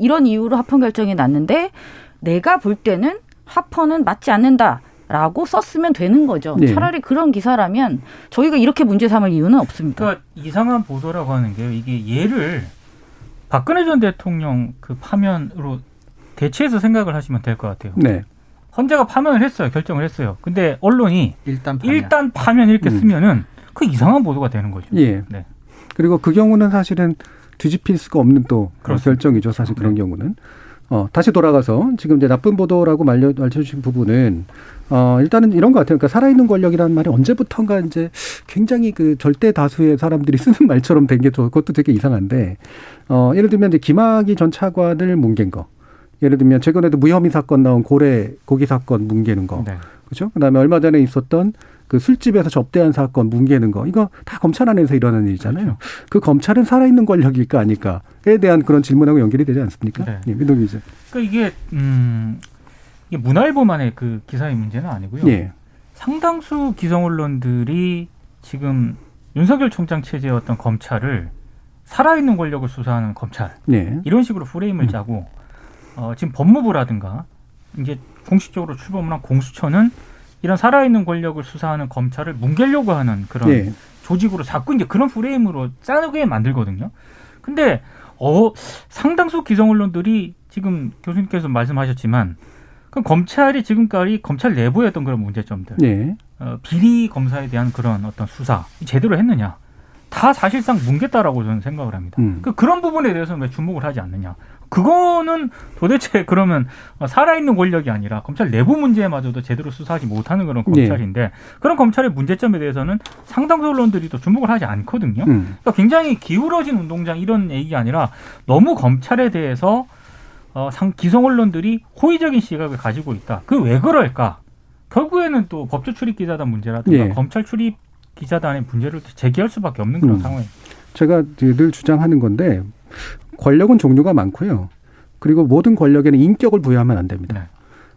이런 이유로 합헌 결정이 났는데 내가 볼 때는 합헌은 맞지 않는다 라고 썼으면 되는 거죠. 네. 차라리 그런 기사라면 저희가 이렇게 문제 삼을 이유는 없습니다. 그러니까 이상한 보도라고 하는 게요. 이게 얘를 박근혜 전 대통령 그 파면으로 대체해서 생각을 하시면 될 것 같아요. 네. 헌재가 파면을 했어요. 결정을 했어요. 근데 언론이 일단 파면. 일단 파면 이렇게 음. 쓰면은 그 이상한 보도가 되는 거죠. 예. 네. 그리고 그 경우는 사실은 뒤집힐 수가 없는 또 그런. 결정이죠. 사실 그런 네. 경우는. 어, 다시 돌아가서 지금 이제 나쁜 보도라고 말려, 알려주신 부분은 어, 일단은 이런 것 같아요. 그러니까 살아있는 권력이라는 말이 언제부턴가 이제 굉장히 그 절대 다수의 사람들이 쓰는 말처럼 된 게 그것도 되게 이상한데 어, 예를 들면 이제 김학의 전 차관을 뭉갠 거. 예를 들면 최근에도 무혐의 사건 나온 고래 고기 사건 뭉개는 거. 네. 그렇죠? 그 다음에 얼마 전에 있었던 그 술집에서 접대한 사건 뭉개는 거 이거 다 검찰 안에서 일어나는 일이잖아요. 그 검찰은 살아있는 권력일까 아닐까에 대한 그런 질문하고 연결이 되지 않습니까? 네. 예, 민동 기자. 그러니까 이게 음 이게 문화일보만의 그 기사의 문제는 아니고요. 예. 상당수 기성 언론들이 지금 윤석열 총장 체제의 어떤 검찰을 살아있는 권력을 수사하는 검찰 예. 이런 식으로 프레임을 음. 짜고 어, 지금 법무부라든가 이제 공식적으로 출범을 한 공수처는 이런 살아있는 권력을 수사하는 검찰을 뭉개려고 하는 그런 예. 조직으로 자꾸 이제 그런 프레임으로 짜게 만들거든요. 근데 어 상당수 기성 언론들이 지금 교수님께서 말씀하셨지만 그 검찰이 지금까지 검찰 내부에 했던 그런 문제점들, 예. 어, 비리 검사에 대한 그런 어떤 수사 제대로 했느냐, 다 사실상 뭉갰다라고 저는 생각을 합니다. 음. 그 그런 부분에 대해서는 왜 주목을 하지 않느냐? 그거는 도대체 그러면 살아있는 권력이 아니라 검찰 내부 문제마저도 제대로 수사하지 못하는 그런 네. 검찰인데 그런 검찰의 문제점에 대해서는 상당수 언론들이 또 주목을 하지 않거든요. 음. 그러니까 굉장히 기울어진 운동장 이런 얘기가 아니라 너무 검찰에 대해서 어, 상 기성 언론들이 호의적인 시각을 가지고 있다. 그 왜 그럴까? 결국에는 또 법조 출입 기자단 문제라든가 예. 검찰 출입 기자단의 문제를 제기할 수밖에 없는 그런 음. 상황입니다. 제가 늘 주장하는 건데 권력은 종류가 많고요. 그리고 모든 권력에는 인격을 부여하면 안 됩니다. 네.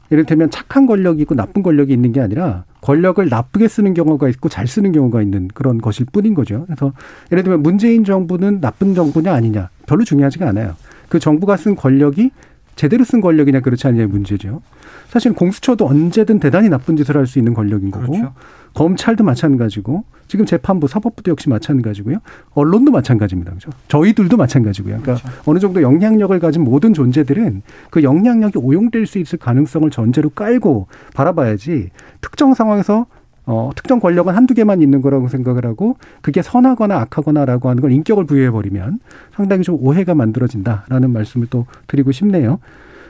이를테면 착한 권력이 있고 나쁜 권력이 있는 게 아니라 권력을 나쁘게 쓰는 경우가 있고 잘 쓰는 경우가 있는 그런 것일 뿐인 거죠. 그래서 예를 들면 문재인 정부는 나쁜 정부냐 아니냐 별로 중요하지가 않아요. 그 정부가 쓴 권력이 제대로 쓴 권력이냐 그렇지 않냐의 문제죠. 사실 공수처도 언제든 대단히 나쁜 짓을 할 수 있는 권력인 거고 그렇죠. 검찰도 마찬가지고 지금 재판부 사법부도 역시 마찬가지고요. 언론도 마찬가지입니다. 그죠? 저희들도 마찬가지고요. 그러니까 어느 정도 영향력을 가진 모든 존재들은 그 영향력이 오용될 수 있을 가능성을 전제로 깔고 바라봐야지 특정 상황에서 어, 특정 권력은 한두 개만 있는 거라고 생각을 하고 그게 선하거나 악하거나라고 하는 걸 인격을 부여해 버리면 상당히 좀 오해가 만들어진다라는 말씀을 또 드리고 싶네요.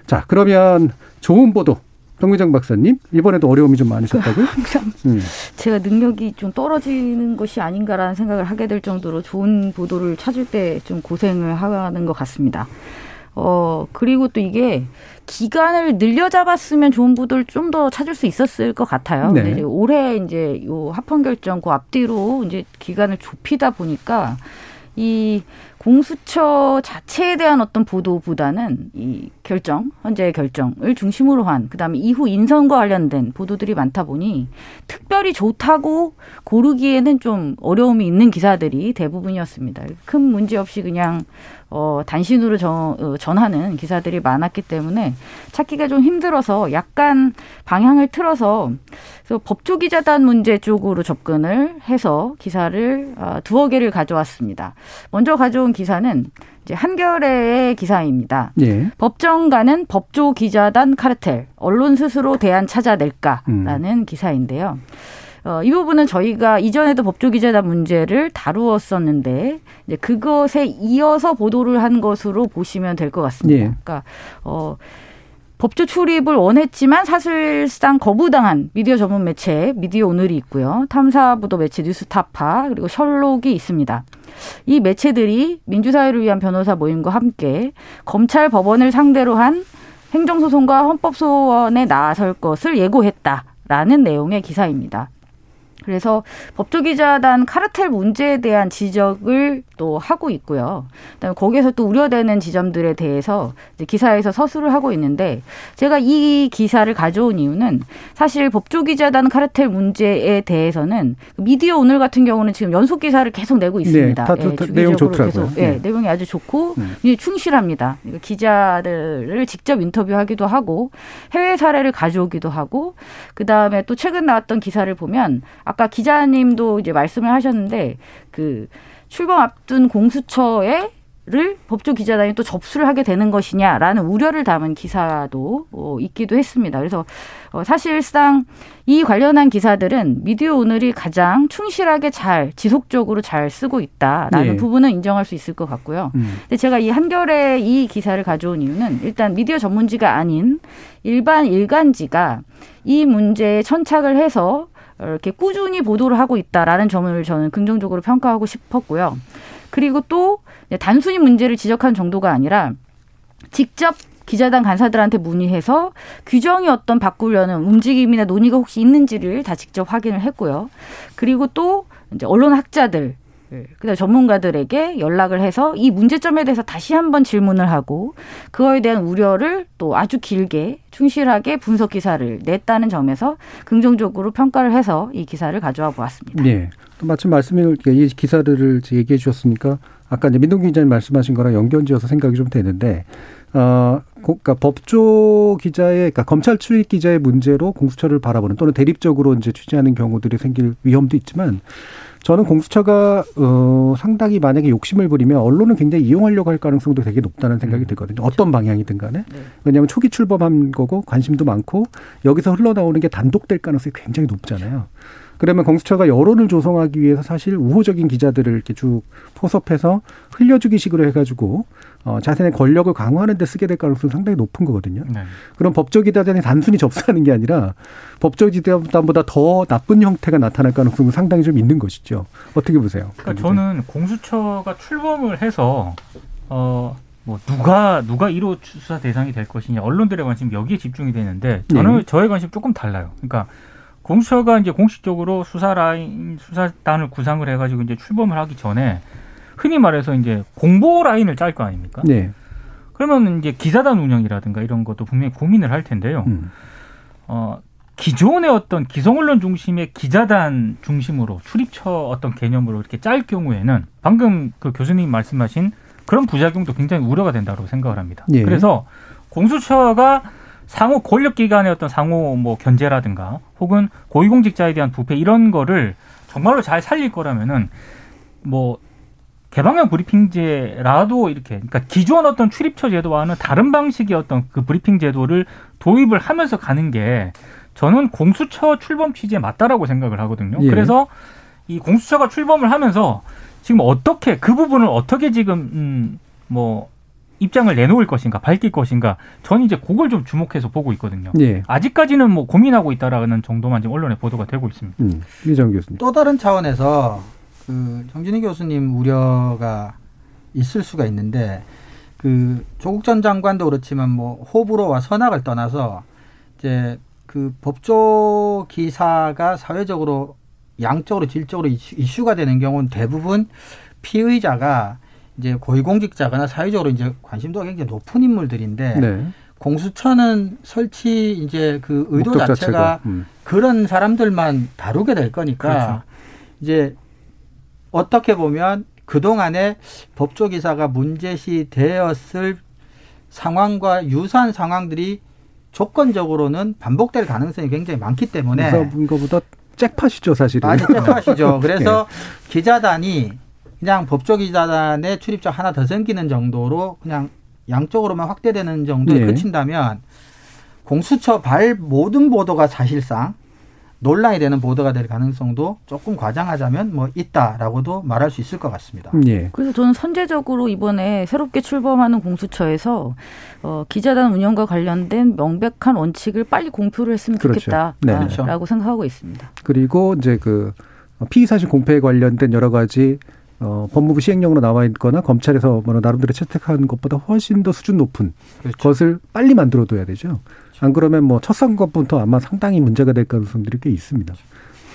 자, 그러면 좋은 보도 정미정 박사님 이번에도 어려움이 좀 많으셨다고요? 항상 음. 제가 능력이 좀 떨어지는 것이 아닌가라는 생각을 하게 될 정도로 좋은 보도를 찾을 때 좀 고생을 하는 것 같습니다. 어, 그리고 또 이게 기간을 늘려잡았으면 좋은 보도를 좀 더 찾을 수 있었을 것 같아요. 네. 근데 이제 올해 이제 요 합헌 결정 그 앞뒤로 이제 기간을 좁히다 보니까 이 공수처 자체에 대한 어떤 보도보다는 이 결정, 현재의 결정을 중심으로 한, 그 다음에 이후 인선과 관련된 보도들이 많다 보니 특별히 좋다고 고르기에는 좀 어려움이 있는 기사들이 대부분이었습니다. 큰 문제 없이 그냥 어, 단신으로 전, 어, 전하는 기사들이 많았기 때문에 찾기가 좀 힘들어서 약간 방향을 틀어서 그래서 법조기자단 문제 쪽으로 접근을 해서 기사를 어, 두어 개를 가져왔습니다. 먼저 가져온 기사는 이제 한겨레의 기사입니다. 예. 법정가는 법조 기자단 카르텔 언론 스스로 대안 찾아낼까라는 기사인데요. 어, 이 부분은 저희가 이전에도 법조기자단 문제를 다루었었는데 이제 그것에 이어서 보도를 한 것으로 보시면 될 것 같습니다. 예. 그러니까 어. 법조 출입을 원했지만 사실상 거부당한 미디어 전문 매체 미디어 오늘이 있고요. 탐사보도 매체 뉴스타파 그리고 셜록이 있습니다. 이 매체들이 민주사회를 위한 변호사 모임과 함께 검찰 법원을 상대로 한 행정소송과 헌법소원에 나설 것을 예고했다라는 내용의 기사입니다. 그래서 법조기자단 카르텔 문제에 대한 지적을 또 하고 있고요. 그다음에 거기에서 또 우려되는 지점들에 대해서 기사에서 서술을 하고 있는데 제가 이 기사를 가져온 이유는 사실 법조기자단 카르텔 문제에 대해서는 미디어 오늘 같은 경우는 지금 연속 기사를 계속 내고 있습니다. 네, 다, 다, 다, 내용 좋더라고요. 계속, 예, 네. 내용이 아주 좋고 음. 충실합니다. 기자들을 직접 인터뷰하기도 하고 해외 사례를 가져오기도 하고 그 다음에 또 최근 나왔던 기사를 보면 아까 기자님도 이제 말씀을 하셨는데 그 출범 앞둔 공수처에 를 법조 기자단이 또 접수를 하게 되는 것이냐라는 우려를 담은 기사도 어, 있기도 했습니다. 그래서 어, 사실상 이 관련한 기사들은 미디어 오늘이 가장 충실하게 잘 지속적으로 잘 쓰고 있다라는 네. 부분은 인정할 수 있을 것 같고요. 음. 근데 제가 이 한결에 이 기사를 가져온 이유는 일단 미디어 전문지가 아닌 일반 일간지가 이 문제에 천착을 해서 이렇게 꾸준히 보도를 하고 있다라는 점을 저는 긍정적으로 평가하고 싶었고요. 그리고 또 단순히 문제를 지적한 정도가 아니라 직접 기자단 간사들한테 문의해서 규정이 어떤 바꾸려는 움직임이나 논의가 혹시 있는지를 다 직접 확인을 했고요. 그리고 또 이제 언론 학자들 예, 그다음 전문가들에게 연락을 해서 이 문제점에 대해서 다시 한번 질문을 하고 그거에 대한 우려를 또 아주 길게 충실하게 분석 기사를 냈다는 점에서 긍정적으로 평가를 해서 이 기사를 가져와 보았습니다. 네. 또 마침 말씀을 이 기사들을 얘기해 주셨으니까 아까 이제 민동 기자님 말씀하신 거랑 연결지어서 생각이 좀 되는데 어, 그러니까 법조 기자의, 그러니까 검찰 출입 기자의 문제로 공수처를 바라보는 또는 대립적으로 이제 취재하는 경우들이 생길 위험도 있지만 저는 공수처가 어 상당히 만약에 욕심을 부리면 언론은 굉장히 이용하려고 할 가능성도 되게 높다는 생각이 음. 들거든요. 어떤 방향이든 간에. 네. 왜냐하면 초기 출범한 거고 관심도 많고 여기서 흘러나오는 게 단독될 가능성이 굉장히 높잖아요. 그러면 공수처가 여론을 조성하기 위해서 사실 우호적인 기자들을 이렇게 쭉 포섭해서 흘려주기 식으로 해가지고 어, 자신의 권력을 강화하는 데 쓰게 될 가능성이 상당히 높은 거거든요. 네. 그럼 법조기자단이 단순히 접수하는 게 아니라 법조기자단보다 더 나쁜 형태가 나타날 가능성이 상당히 좀 있는 것이죠. 어떻게 보세요? 그러니까 저는 공수처가 출범을 해서 어, 뭐 누가 누가 1호 수사 대상이 될 것이냐 언론들의 관심 여기에 집중이 되는데 저는 네. 저의 관심 조금 달라요. 그러니까 공수처가 이제 공식적으로 수사 라인 수사단을 구상을 해가지고 이제 출범을 하기 전에 흔히 말해서 이제 공보 라인을 짤 거 아닙니까? 네. 그러면 이제 기사단 운영이라든가 이런 것도 분명히 고민을 할 텐데요. 음. 어, 기존의 어떤 기성 언론 중심의 기자단 중심으로 출입처 어떤 개념으로 이렇게 짤 경우에는 방금 그 교수님 말씀하신 그런 부작용도 굉장히 우려가 된다고 생각을 합니다. 예. 그래서 공수처가 상호 권력 기관의 어떤 상호 뭐 견제라든가 혹은 고위공직자에 대한 부패 이런 거를 정말로 잘 살릴 거라면은 뭐 개방형 브리핑제라도 이렇게 그러니까 기존 어떤 출입처 제도와는 다른 방식의 어떤 그 브리핑 제도를 도입을 하면서 가는 게 저는 공수처 출범 취지에 맞다라고 생각을 하거든요. 예. 그래서 이 공수처가 출범을 하면서 지금 어떻게 그 부분을 어떻게 지금 음 뭐 입장을 내놓을 것인가 밝힐 것인가 저는 이제 그걸 좀 주목해서 보고 있거든요. 예. 아직까지는 뭐 고민하고 있다라는 정도만 지금 언론에 보도가 되고 있습니다. 음, 이정 교수님. 또 다른 차원에서 그 정진희 교수님 우려가 있을 수가 있는데 그 조국 전 장관도 그렇지만 뭐 호불호와 선악을 떠나서 이제 그 법조 기사가 사회적으로 양적으로 질적으로 이슈가 되는 경우는 대부분 피의자가 이제 고위공직자거나 사회적으로 이제 관심도가 굉장히 높은 인물들인데 네. 공수처는 설치 이제 그 의도 자체가, 자체가 음. 그런 사람들만 다루게 될 거니까 그렇죠. 이제 어떻게 보면 그동안에 법조기사가 문제시 되었을 상황과 유사한 상황들이 조건적으로는 반복될 가능성이 굉장히 많기 때문에 것보다 잭팟이죠 사실은 많이 잭팟이죠. 그래서 네. 기자단이 그냥 법조기자단의 출입자 하나 더 생기는 정도로 그냥 양쪽으로만 확대되는 정도에 네. 그친다면 공수처 발 모든 보도가 사실상 논란이 되는 보도가 될 가능성도 조금 과장하자면 뭐 있다라고도 말할 수 있을 것 같습니다. 예. 그래서 저는 선제적으로 이번에 새롭게 출범하는 공수처에서 어, 기자단 운영과 관련된 명백한 원칙을 빨리 공표를 했으면 그렇죠. 좋겠다라고 네. 그렇죠. 생각하고 있습니다. 그리고 이제 그 피의 사실 공표에 관련된 여러 가지 어, 법무부 시행령으로 나와 있거나 검찰에서 뭐 나름대로 채택한 것보다 훨씬 더 수준 높은 그렇죠. 것을 빨리 만들어둬야 되죠. 안 그러면 뭐 첫 선거부터 아마 상당히 문제가 될 가능성들이 꽤 있습니다.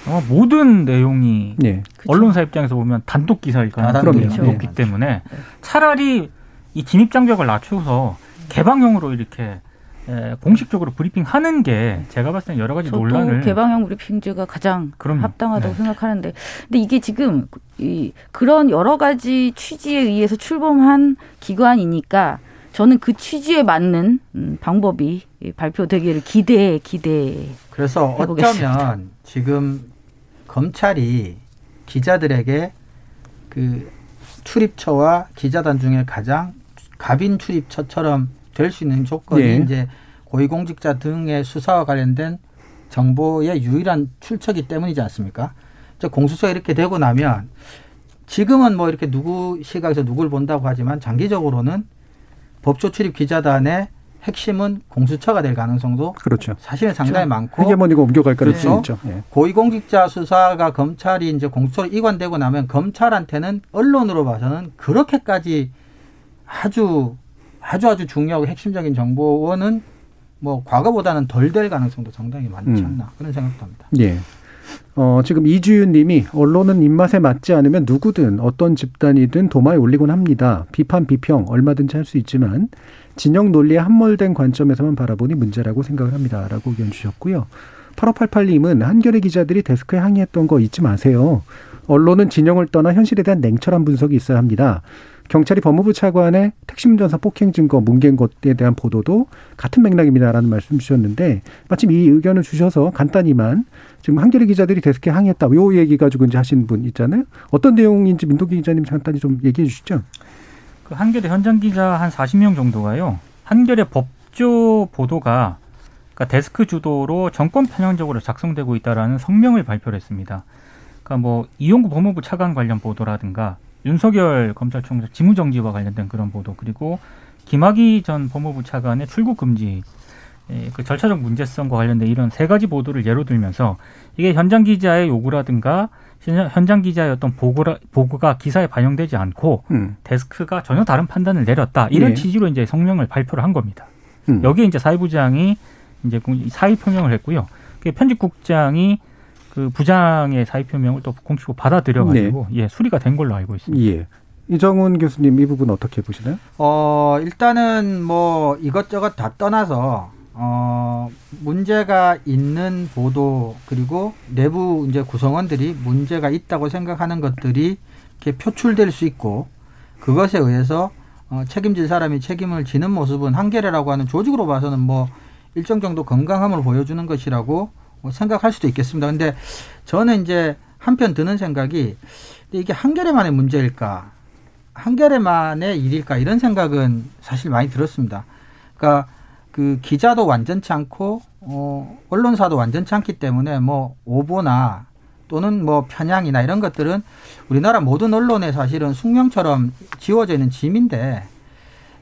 아마 모든 내용이 예. 그쵸? 언론사 입장에서 보면 단독 기사일 아, 가능성이 그럼요. 높기 네. 때문에 차라리 이 진입 장벽을 낮추어서 개방형으로 이렇게 에, 공식적으로 브리핑하는 게 제가 봤을 때 여러 가지 저도 논란을 개방형 브리핑제가 가장 그럼요. 합당하다고 네. 생각하는데 근데 이게 지금 이 그런 여러 가지 취지에 의해서 출범한 기관이니까 저는 그 취지에 맞는 음, 방법이 발표되기를 기대해 기대해 그래서 해보겠습니다. 어쩌면 지금 검찰이 기자들에게 그 출입처와 기자단 중에 가장 갑인 출입처처럼 될 수 있는 조건이 예. 이제 고위공직자 등의 수사와 관련된 정보의 유일한 출처기 때문이지 않습니까? 이제 공수처 이렇게 되고 나면 지금은 뭐 이렇게 누구 시각에서 누굴 본다고 하지만 장기적으로는 법조 출입 기자단의 핵심은 공수처가 될 가능성도 그렇죠. 사실은 상당히 많고 헤게모니가 옮겨갈 가능성이 그렇죠. 있죠. 예. 고위공직자 수사가 검찰이 이제 공수처로 이관되고 나면 검찰한테는 언론으로 봐서는 그렇게까지 아주 아주 아주 중요하고 핵심적인 정보원은 뭐 과거보다는 덜 될 가능성도 상당히 많지 음. 않나 그런 생각도 합니다. 예. 어, 지금 이주윤 님이 언론은 입맛에 맞지 않으면 누구든 어떤 집단이든 도마에 올리곤 합니다. 비판, 비평 얼마든지 할 수 있지만 진영 논리에 함몰된 관점에서만 바라보니 문제라고 생각을 합니다. 라고 의견 주셨고요. 8588님은 한겨레 기자들이 데스크에 항의했던 거 잊지 마세요. 언론은 진영을 떠나 현실에 대한 냉철한 분석이 있어야 합니다. 경찰이 법무부 차관의 택시운전사 폭행 증거 뭉갠 것에 대한 보도도 같은 맥락입니다라는 말씀 주셨는데 마침 이 의견을 주셔서 간단히만 지금 한겨레 기자들이 데스크에 항의했다. 요 얘기 가지고 이제 하신 분 있잖아요. 어떤 내용인지 민동기 기자님 간단히 좀 얘기해 주시죠. 그 한겨레 현장 기자 한 40명 정도가요. 한겨레 법조 보도가 그러니까 데스크 주도로 정권 편향적으로 작성되고 있다라는 성명을 발표를 했습니다. 그러니까 뭐 이용구 법무부 차관 관련 보도라든가 윤석열 검찰총장 직무정지와 관련된 그런 보도 그리고 김학의 전 법무부 차관의 출국 금지 예, 그 절차적 문제성과 관련된 이런 세 가지 보도를 예로 들면서 이게 현장 기자의 요구라든가 현장- 현장 기자의 어떤 보고라, 보고가 기사에 반영되지 않고 음. 데스크가 전혀 다른 판단을 내렸다 이런 네. 취지로 이제 성명을 발표를 한 겁니다. 음. 여기에 이제 사회부장이 이제 사의 표명을 했고요. 그 편집국장이 그 부장의 사의 표명을 또 공식으로 받아들여가지고 예 수리가 된 걸로 알고 있습니다. 예. 이정훈 교수님 이 부분 어떻게 보시나요? 어, 일단은 뭐 이것저것 다 떠나서 어, 문제가 있는 보도 그리고 내부 이제 구성원들이 문제가 있다고 생각하는 것들이 이렇게 표출될 수 있고 그것에 의해서 어, 책임질 사람이 책임을 지는 모습은 한겨레라고 하는 조직으로 봐서는 뭐 일정 정도 건강함을 보여주는 것이라고 뭐 생각할 수도 있겠습니다. 근데 저는 이제 한편 드는 생각이 이게 한겨레만의 문제일까? 한겨레만의 일일까 이런 생각은 사실 많이 들었습니다. 그러니까 그 기자도 완전치 않고 어 언론사도 완전치 않기 때문에 뭐 오보나 또는 뭐 편향이나 이런 것들은 우리나라 모든 언론에 사실은 숙명처럼 지워져 있는 짐인데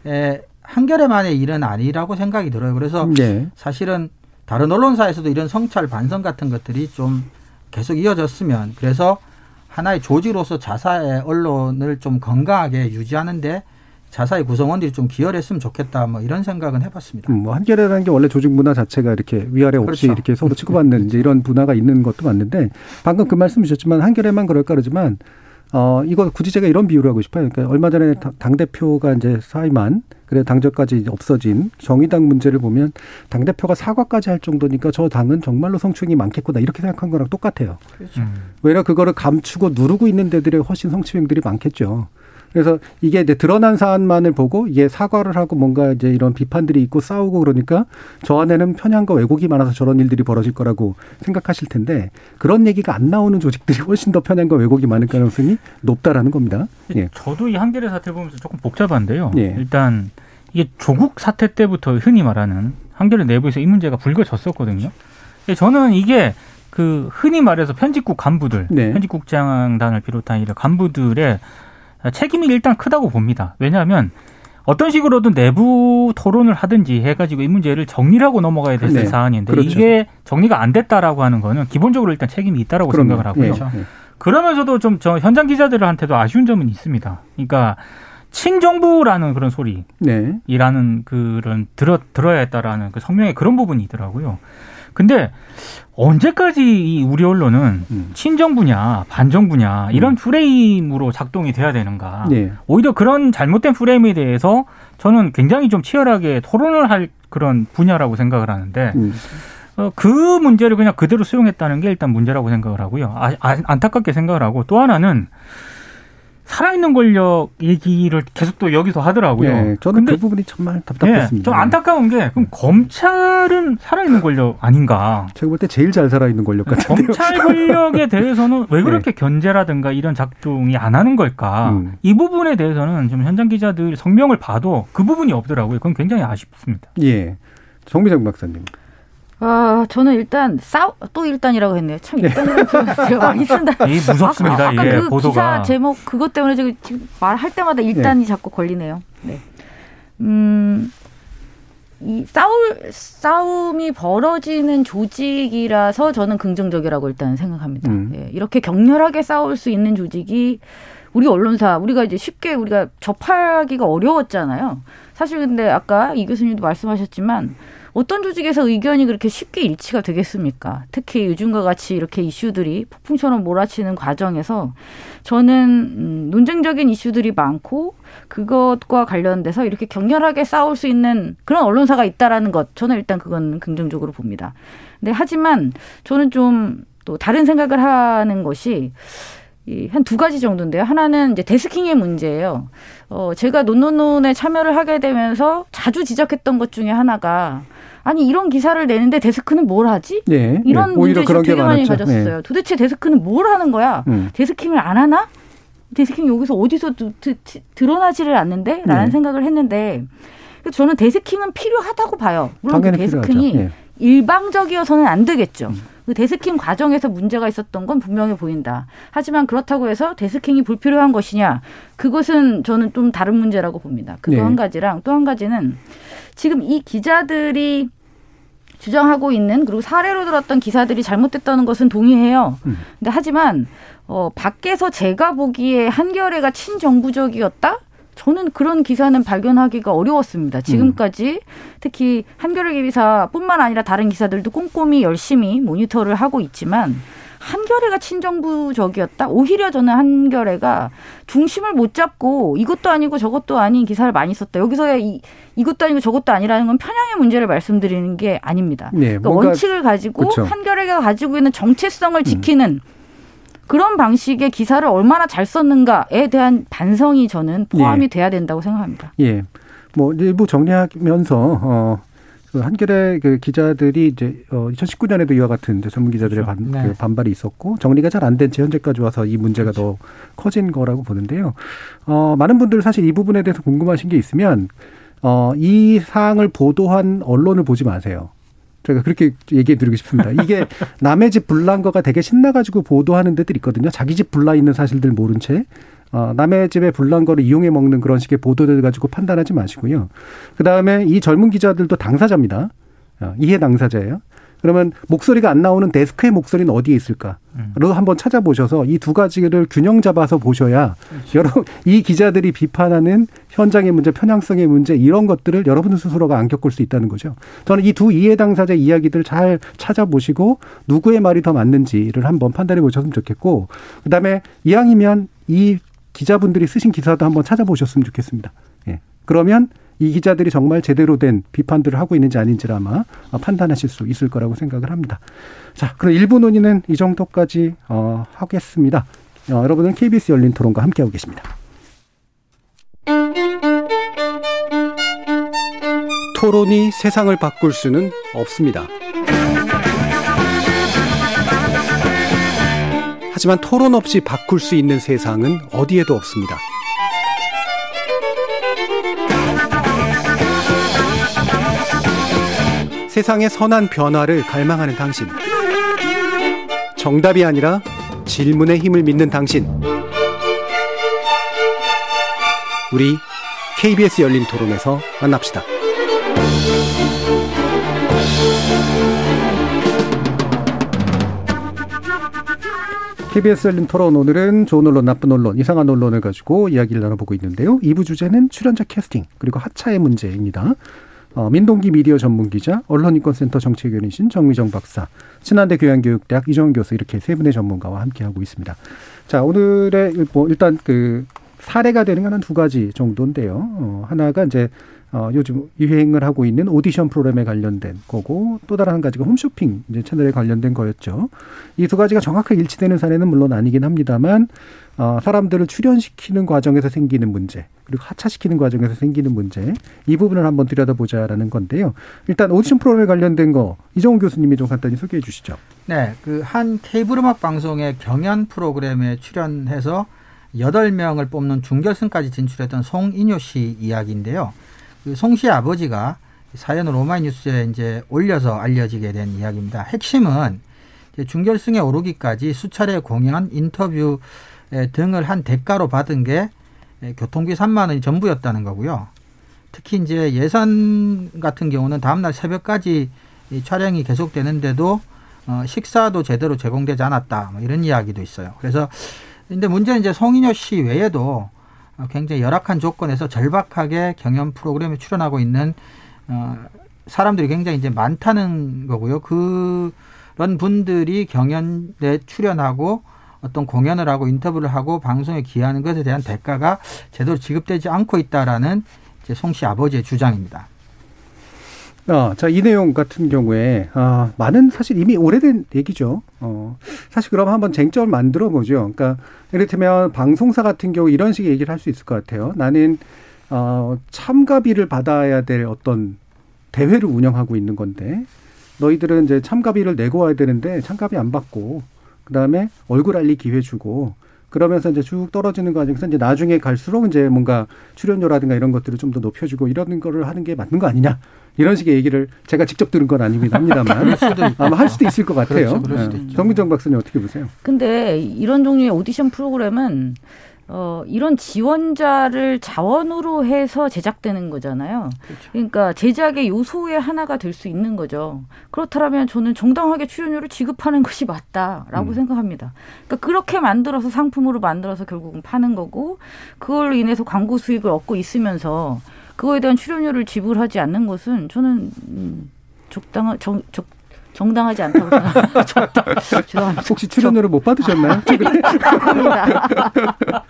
에, 한겨레만의 일은 아니라고 생각이 들어요. 그래서 예. 사실은 다른 언론사에서도 이런 성찰 반성 같은 것들이 좀 계속 이어졌으면 그래서 하나의 조직으로서 자사의 언론을 좀 건강하게 유지하는데 자사의 구성원들이 좀 기여를 했으면 좋겠다 뭐 이런 생각은 해봤습니다. 음, 뭐 한겨레라는 게 원래 조직 문화 자체가 이렇게 위아래 없이 그렇죠. 이렇게 서로 치고받는 이제 이런 문화가 있는 것도 맞는데 방금 그 말씀 주셨지만 한겨레만 그럴까 그러지만 어 이거 굳이 제가 이런 비유를 하고 싶어요. 그러니까 얼마 전에 당 대표가 이제 사임한 그래 당적까지 없어진 정의당 문제를 보면 당 대표가 사과까지 할 정도니까 저 당은 정말로 성추행이 많겠구나 이렇게 생각한 거랑 똑같아요. 음. 왜냐 그거를 감추고 누르고 있는 데들이 훨씬 성추행들이 많겠죠. 그래서 이게 이제 드러난 사안만을 보고 이게 사과를 하고 뭔가 이제 이런 비판들이 있고 싸우고 그러니까 저 안에는 편향과 왜곡이 많아서 저런 일들이 벌어질 거라고 생각하실 텐데 그런 얘기가 안 나오는 조직들이 훨씬 더 편향과 왜곡이 많을 가능성이 높다라는 겁니다. 예. 저도 이 한겨레 사태 보면서 조금 복잡한데요. 예. 일단 이게 조국 사태 때부터 흔히 말하는 한겨레 내부에서 이 문제가 불거졌었거든요. 근데 저는 이게 그 흔히 말해서 편집국 간부들, 네. 편집국장단을 비롯한 이런 간부들의 책임이 일단 크다고 봅니다. 왜냐하면 어떤 식으로든 내부 토론을 하든지 해가지고 이 문제를 정리하고 넘어가야 될 네. 사안인데 그렇죠. 이게 정리가 안 됐다라고 하는 거는 기본적으로 일단 책임이 있다라고 그럼요. 생각을 하고요. 예, 예. 그러면서도 좀 저 현장 기자들한테도 아쉬운 점은 있습니다. 그러니까 친정부라는 그런 소리 네. 이라는 그런 들어 들어야 했다라는 그 성명에 그런 부분이 있더라고요. 근데 언제까지 이 우리 언론은 음. 친정부냐 반정부냐 이런 프레임으로 작동이 돼야 되는가? 네. 오히려 그런 잘못된 프레임에 대해서 저는 굉장히 좀 치열하게 토론을 할 그런 분야라고 생각을 하는데 음. 어, 그 문제를 그냥 그대로 수용했다는 게 일단 문제라고 생각을 하고요. 아, 아, 안타깝게 생각을 하고 또 하나는 살아있는 권력 얘기를 계속 또 여기서 하더라고요. 예, 저는 근데 그 부분이 정말 답답했습니다. 예, 좀 안타까운 게 그럼 검찰은 살아있는 권력 아닌가? 제가 볼 때 제일 잘 살아있는 권력 같은데요. 검찰 권력에 대해서는 왜 그렇게 견제라든가 이런 작동이 안 하는 걸까? 음. 이 부분에 대해서는 좀 현장 기자들 성명을 봐도 그 부분이 없더라고요. 그건 굉장히 아쉽습니다. 예. 정비정 박사님. 아, 저는 일단 싸우 또 일단이라고 했네요. 참 일단이라는 표현 제가 많이 쓴다. 이 무섭습니다. 아까, 아까 예, 그 보도가. 기사 제목 그것 때문에 지금, 지금 말할 때마다 일단이 자꾸 걸리네요. 네. 음. 이 싸울 싸움이 벌어지는 조직이라서 저는 긍정적이라고 일단 생각합니다. 음. 예, 이렇게 격렬하게 싸울 수 있는 조직이 우리 언론사 우리가 이제 쉽게 우리가 접하기가 어려웠잖아요. 사실 근데 아까 이 교수님도 말씀하셨지만 어떤 조직에서 의견이 그렇게 쉽게 일치가 되겠습니까? 특히 요즘과 같이 이렇게 이슈들이 폭풍처럼 몰아치는 과정에서 저는 음, 논쟁적인 이슈들이 많고 그것과 관련돼서 이렇게 격렬하게 싸울 수 있는 그런 언론사가 있다라는 것 저는 일단 그건 긍정적으로 봅니다. 근데 하지만 저는 좀 또 다른 생각을 하는 것이 한두 가지 정도인데요. 하나는 이제 데스킹의 문제예요. 어, 제가 논논논에 참여를 하게 되면서 자주 지적했던 것 중에 하나가 아니 이런 기사를 내는데 데스크는 뭘 하지? 예. 이런 예. 문제 오히려 그런 게 되게 많이. 가졌어요. 도대체 데스크는 뭘 하는 거야? 음. 데스킹을 안 하나? 데스킹 여기서 어디서 드, 드, 드, 드러나지를 않는데? 라는 네. 생각을 했는데 저는 데스킹은 필요하다고 봐요. 물론 그 데스킹이. 예. 일방적이어서는 안 되겠죠. 음. 그 데스킹 과정에서 문제가 있었던 건 분명해 보인다. 하지만 그렇다고 해서 데스킹이 불필요한 것이냐? 그것은 저는 좀 다른 문제라고 봅니다. 그거 네. 한 가지랑 또 한 가지는 지금 이 기자들이 주장하고 있는 그리고 사례로 들었던 기사들이 잘못됐다는 것은 동의해요. 음. 근데 하지만 어 밖에서 제가 보기에 한겨레가 친정부적이었다? 저는 그런 기사는 발견하기가 어려웠습니다. 지금까지 특히 한겨레 기사뿐만 아니라 다른 기사들도 꼼꼼히 열심히 모니터를 하고 있지만 한겨레가 친정부적이었다. 오히려 저는 한겨레가 중심을 못 잡고 이것도 아니고 저것도 아닌 기사를 많이 썼다. 여기서야 이, 이것도 아니고 저것도 아니라는 건 편향의 문제를 말씀드리는 게 아닙니다. 네, 그러니까 원칙을 가지고 그쵸. 한겨레가 가지고 있는 정체성을 지키는 그런 방식의 기사를 얼마나 잘 썼는가에 대한 반성이 저는 포함이 예. 돼야 된다고 생각합니다. 예. 뭐 일부 정리하면서 어. 그 한겨레 그 기자들이 이제 어 2019년에도 이와 같은 이제 전문 기자들의 그렇죠. 반, 네. 그 반발이 있었고 정리가 잘 안된채 현재까지 와서 이 문제가 더 커진 거라고 보는데요. 어 많은 분들 사실 이 부분에 대해서 궁금하신 게 있으면 어 이 사항을 보도한 언론을 보지 마세요. 제가 그렇게 얘기해 드리고 싶습니다. 이게 남의 집 불난 거가 되게 신나가지고 보도하는 데들 있거든요. 자기 집 불나 있는 사실들 모른 채. 어, 남의 집에 불난 거를 이용해 먹는 그런 식의 보도들 가지고 판단하지 마시고요. 그 다음에 이 젊은 기자들도 당사자입니다. 어, 이해 당사자예요. 그러면 목소리가 안 나오는 데스크의 목소리는 어디에 있을까? 로 한번 찾아보셔서 이 두 가지를 균형 잡아서 보셔야 여러 이 기자들이 비판하는 현장의 문제, 편향성의 문제 이런 것들을 여러분 스스로가 안 겪을 수 있다는 거죠. 저는 이 두 이해 당사자 이야기들 잘 찾아보시고 누구의 말이 더 맞는지를 한번 판단해 보셨으면 좋겠고 그다음에 이왕이면 이 기자분들이 쓰신 기사도 한번 찾아보셨으면 좋겠습니다. 예. 그러면 이 기자들이 정말 제대로 된 비판들을 하고 있는지 아닌지를 아마 판단하실 수 있을 거라고 생각을 합니다. 자, 그럼 일부 논의는 이 정도까지 어, 하겠습니다. 어, 여러분은 KBS 열린 토론과 함께하고 계십니다. 토론이 세상을 바꿀 수는 없습니다. 하지만 토론 없이 바꿀 수 있는 세상은 어디에도 없습니다. 세상의 선한 변화를 갈망하는 당신. 정답이 아니라 질문의 힘을 믿는 당신. 우리 KBS 열린 토론에서 만납시다. KBS 열린 토론 오늘은 좋은 언론, 나쁜 언론, 이상한 언론을 가지고 이야기를 나눠보고 있는데요. 2부 주제는 출연자 캐스팅 그리고 하차의 문제입니다. 어, 민동기 미디어 전문 기자, 언론인권센터 정책위원이신 정미정 박사, 친한대 교양교육대학 이정훈 교수 이렇게 세 분의 전문가와 함께하고 있습니다. 자, 오늘의 뭐 일단 그 사례가 되는 건 한 두 가지 정도인데요. 어, 하나가 이제 어, 요즘 유행을 하고 있는 오디션 프로그램에 관련된 거고 또 다른 한 가지가 홈쇼핑 이제 채널에 관련된 거였죠. 이 두 가지가 정확하게 일치되는 사례는 물론 아니긴 합니다만 어, 사람들을 출연시키는 과정에서 생기는 문제 그리고 하차시키는 과정에서 생기는 문제 이 부분을 한번 들여다보자라는 건데요. 일단 오디션 프로그램에 관련된 거 이정훈 교수님이 좀 간단히 소개해 주시죠. 네, 그 한 케이블 음악 방송의 경연 프로그램에 출연해서 여덟 명을 뽑는 중결승까지 진출했던 송인효 씨 이야기인데요. 그송 씨의 아버지가 사연을 오마이뉴스에 이제 올려서 알려지게 된 이야기입니다. 핵심은 중결승에 오르기까지 수차례 공연, 인터뷰 등을 한 대가로 받은 게 교통비 3만 원이 전부였다는 거고요. 특히 이제 예산 같은 경우는 다음날 새벽까지 촬영이 계속되는데도 어, 식사도 제대로 제공되지 않았다. 뭐 이런 이야기도 있어요. 그래서 근데 문제는 이제 송인효 씨 외에도 굉장히 열악한 조건에서 절박하게 경연 프로그램에 출연하고 있는 어, 사람들이 굉장히 이제 많다는 거고요. 그런 분들이 경연에 출연하고 어떤 공연을 하고 인터뷰를 하고 방송에 기여하는 것에 대한 대가가 제대로 지급되지 않고 있다라는 이제 송 씨 아버지의 주장입니다. 어, 자, 이 내용 같은 경우에, 아, 많은 사실 이미 오래된 얘기죠. 어, 사실 그럼 한번 쟁점을 만들어 보죠. 그러니까, 이를테면 방송사 같은 경우 이런 식의 얘기를 할 수 있을 것 같아요. 나는, 어, 참가비를 받아야 될 어떤 대회를 운영하고 있는 건데, 너희들은 이제 참가비를 내고 와야 되는데, 참가비 안 받고, 그 다음에 얼굴 알리 기회 주고, 그러면서 이제 쭉 떨어지는 과정에서 이제 나중에 갈수록 이제 뭔가 출연료라든가 이런 것들을 좀 더 높여주고 이런 거를 하는 게 맞는 거 아니냐 이런 식의 얘기를 제가 직접 들은 건 아니긴 합니다만 아마 할 수도 있을 것 같아요. 그렇죠, 네. 정민정 박사님 어떻게 보세요? 근데 이런 종류의 오디션 프로그램은 어, 이런 지원자를 자원으로 해서 제작되는 거잖아요. 그렇죠. 그러니까 제작의 요소의 하나가 될 수 있는 거죠. 그렇다면 저는 정당하게 출연료를 지급하는 것이 맞다라고 음. 생각합니다. 그러니까 그렇게 만들어서 상품으로 만들어서 결국은 파는 거고 그걸로 인해서 광고 수익을 얻고 있으면서 그거에 대한 출연료를 지불하지 않는 것은 저는 음, 적당한 정, 적, 정당하지 않다고 생각합니다. 죄송합니다. 혹시 출연료를 못 받으셨나요? 최근에?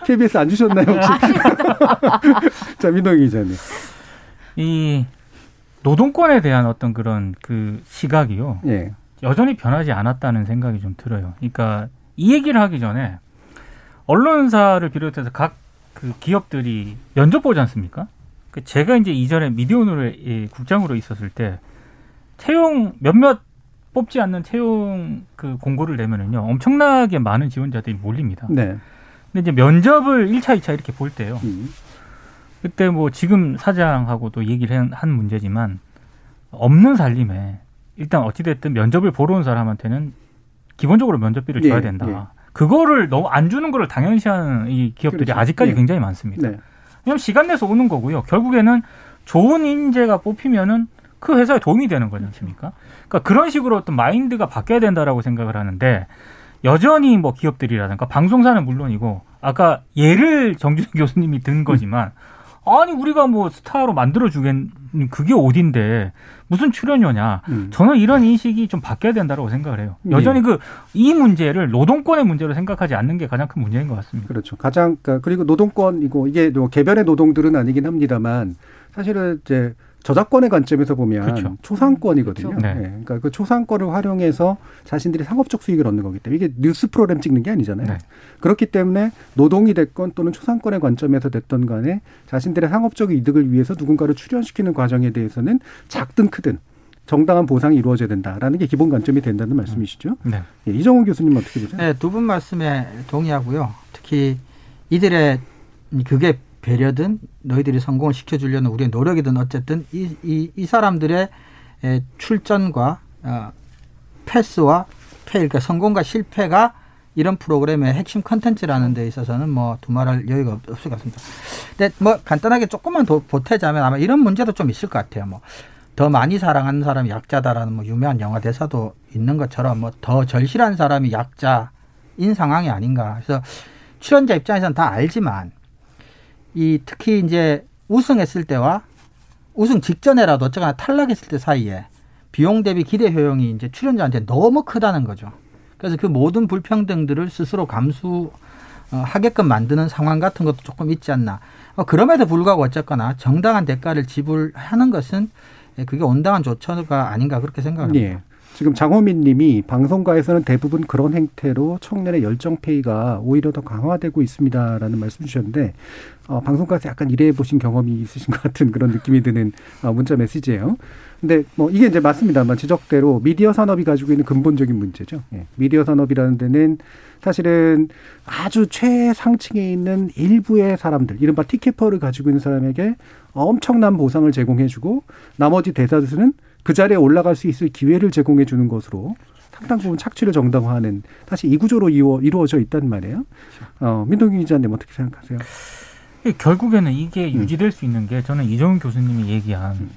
KBS 안 주셨나요, 혹시? 자, 민동희 기자님. 이 노동권에 대한 어떤 그런 그 시각이요. 예. 여전히 변하지 않았다는 생각이 좀 들어요. 그러니까 이 얘기를 하기 전에 언론사를 비롯해서 각 그 기업들이 면접 보지 않습니까? 그 제가 이제 이전에 미디어오늘 국장으로 있었을 때 채용 몇몇 뽑지 않는 채용 그 공고를 내면은요 엄청나게 많은 지원자들이 몰립니다. 네. 근데 이제 면접을 1차, 2차 이렇게 볼 때요. 음. 그때 뭐 지금 사장하고도 얘기를 한 문제지만 없는 살림에 일단 어찌됐든 면접을 보러 온 사람한테는 기본적으로 면접비를 줘야 예, 된다. 예. 그거를 너무 안 주는 거를 당연시하는 이 기업들이 그렇죠. 아직까지 예. 굉장히 많습니다. 네. 왜냐면 시간 내서 오는 거고요. 결국에는 좋은 인재가 뽑히면은 그 회사에 도움이 되는 거지 않습니까? 그러니까 그런 식으로 어떤 마인드가 바뀌어야 된다라고 생각을 하는데 여전히 뭐 기업들이라든가 방송사는 물론이고 아까 예를 정준영 교수님이 든 거지만 아니 우리가 뭐 스타로 만들어 주겠는 그게 어딘데 무슨 출연료냐 음. 저는 이런 인식이 좀 바뀌어야 된다고 생각을 해요 여전히 네. 그이 문제를 노동권의 문제로 생각하지 않는 게 가장 큰 문제인 것 같습니다 그렇죠 가장 그러니까 그리고 노동권이고 이게 뭐 개별의 노동들은 아니긴 합니다만 사실은 이제 저작권의 관점에서 보면 그렇죠. 초상권이거든요. 그렇죠. 네. 네. 그러니까 그 초상권을 활용해서 자신들이 상업적 수익을 얻는 거기 때문에 이게 뉴스 프로그램 찍는 게 아니잖아요. 네. 그렇기 때문에 노동이 됐건 또는 초상권의 관점에서 됐던 간에 자신들의 상업적 이득을 위해서 누군가를 출연시키는 과정에 대해서는 작든 크든 정당한 보상이 이루어져야 된다라는 게 기본 관점이 된다는 말씀이시죠. 네. 예, 이정훈 교수님 어떻게 보세요? 네, 두 분 말씀에 동의하고요. 특히 이들의 그게 배려든 너희들이 성공을 시켜주려는 우리의 노력이든 어쨌든 이, 이, 이 사람들의 출전과 어, 패스와 그러니까 성공과 실패가 이런 프로그램의 핵심 컨텐츠라는 데 있어서는 뭐 두말할 여유가 없, 을 것 같습니다. 근데 뭐 간단하게 조금만 더 보태자면 아마 이런 문제도 좀 있을 것 같아요. 뭐 더 많이 사랑하는 사람이 약자다라는 뭐 유명한 영화 대사도 있는 것처럼 뭐 더 절실한 사람이 약자인 상황이 아닌가. 그래서 출연자 입장에서는 다 알지만 이 특히 이제 우승했을 때와 우승 직전에라도 어쨌거나 탈락했을 때 사이에 비용 대비 기대 효용이 이제 출연자한테 너무 크다는 거죠. 그래서 그 모든 불평등들을 스스로 감수하게끔 만드는 상황 같은 것도 조금 있지 않나. 어, 그럼에도 불구하고 어쨌거나 정당한 대가를 지불하는 것은 그게 온당한 조처가 아닌가 그렇게 생각합니다. 예. 지금 장호민 님이 방송가에서는 대부분 그런 행태로 청년의 열정페이가 오히려 더 강화되고 있습니다라는 말씀 주셨는데 어, 방송가에서 약간 일해 보신 경험이 있으신 것 같은 그런 느낌이 드는 어, 문자 메시지예요. 근데 뭐 이게 이제 맞습니다만 지적대로 미디어 산업이 가지고 있는 근본적인 문제죠. 예. 미디어 산업이라는 데는 사실은 아주 최상층에 있는 일부의 사람들, 이른바 티켓퍼를 가지고 있는 사람에게 엄청난 보상을 제공해주고 나머지 대다수는 그 자리에 올라갈 수 있을 기회를 제공해 주는 것으로 상당 부분 착취를 정당화하는 사실 이 구조로 이루어, 이루어져 있단 말이에요. 어, 민동기 기자님 어떻게 생각하세요? 결국에는 이게 음. 유지될 수 있는 게 저는 이정훈 교수님이 얘기한 음.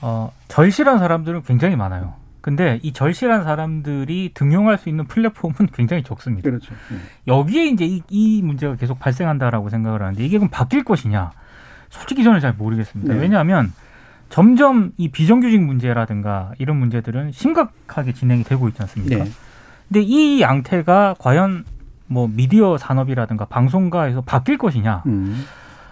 어, 절실한 사람들은 굉장히 많아요. 근데 이 절실한 사람들이 등용할 수 있는 플랫폼은 굉장히 적습니다. 그렇죠. 네. 여기에 이제 이, 이, 문제가 계속 발생한다라고 생각을 하는데 이게 그럼 바뀔 것이냐? 솔직히 저는 잘 모르겠습니다. 네. 왜냐하면 점점 이 비정규직 문제라든가 이런 문제들은 심각하게 진행이 되고 있지 않습니까? 네. 근데 이 양태가 과연 뭐 미디어 산업이라든가 방송가에서 바뀔 것이냐? 음.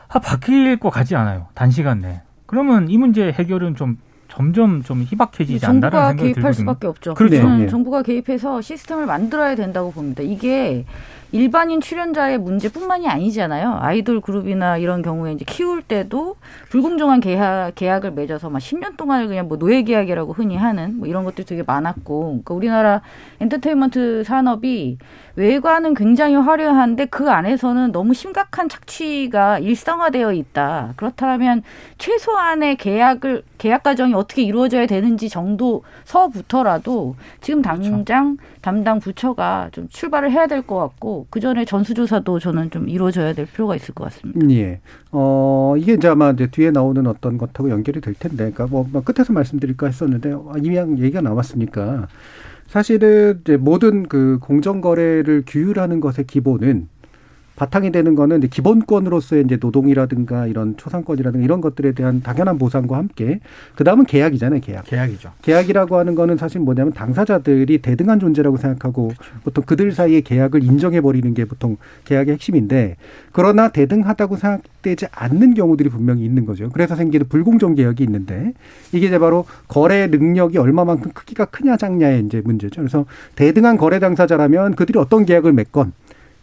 아, 바뀔 것 같지 않아요. 단시간 내에. 그러면 이 문제 해결은 좀 점점 좀 희박해지지 않나라는 생각이 들거든요. 정부가 개입할 수밖에 없죠. 그렇죠. 네. 정부가 개입해서 시스템을 만들어야 된다고 봅니다. 이게 일반인 출연자의 문제뿐만이 아니잖아요. 아이돌 그룹이나 이런 경우에 이제 키울 때도 불공정한 계약, 계약을 맺어서 막 10년 동안을 그냥 뭐 노예 계약이라고 흔히 하는 뭐 이런 것들이 되게 많았고, 그러니까 우리나라 엔터테인먼트 산업이 외관은 굉장히 화려한데 그 안에서는 너무 심각한 착취가 일상화되어 있다. 그렇다면 최소한의 계약을 계약 과정이 어떻게 이루어져야 되는지 정도 서부터라도 지금 당장 그렇죠. 담당 부처가 좀 출발을 해야 될 것 같고 그 전에 전수조사도 저는 좀 이루어져야 될 필요가 있을 것 같습니다. 예. 어 이게 이제 아마 이제 뒤에 나오는 어떤 것하고 연결이 될 텐데, 그러니까 뭐, 뭐 끝에서 말씀드릴까 했었는데 아, 이미 얘기가 나왔으니까 사실은 이제 모든 그 공정 거래를 규율하는 것의 기본은 바탕이 되는 거는 이제 기본권으로서의 이제 노동이라든가 이런 초상권이라든가 이런 것들에 대한 당연한 보상과 함께 그 다음은 계약이잖아요, 계약. 계약이죠. 계약이라고 하는 거는 사실 뭐냐면 당사자들이 대등한 존재라고 생각하고 그렇죠. 보통 그들 사이의 계약을 인정해 버리는 게 보통 계약의 핵심인데 그러나 대등하다고 생각되지 않는 경우들이 분명히 있는 거죠. 그래서 생기는 불공정 계약이 있는데 이게 이제 바로 거래 능력이 얼마만큼 크기가 크냐 작냐의 이제 문제죠. 그래서 대등한 거래 당사자라면 그들이 어떤 계약을 맺건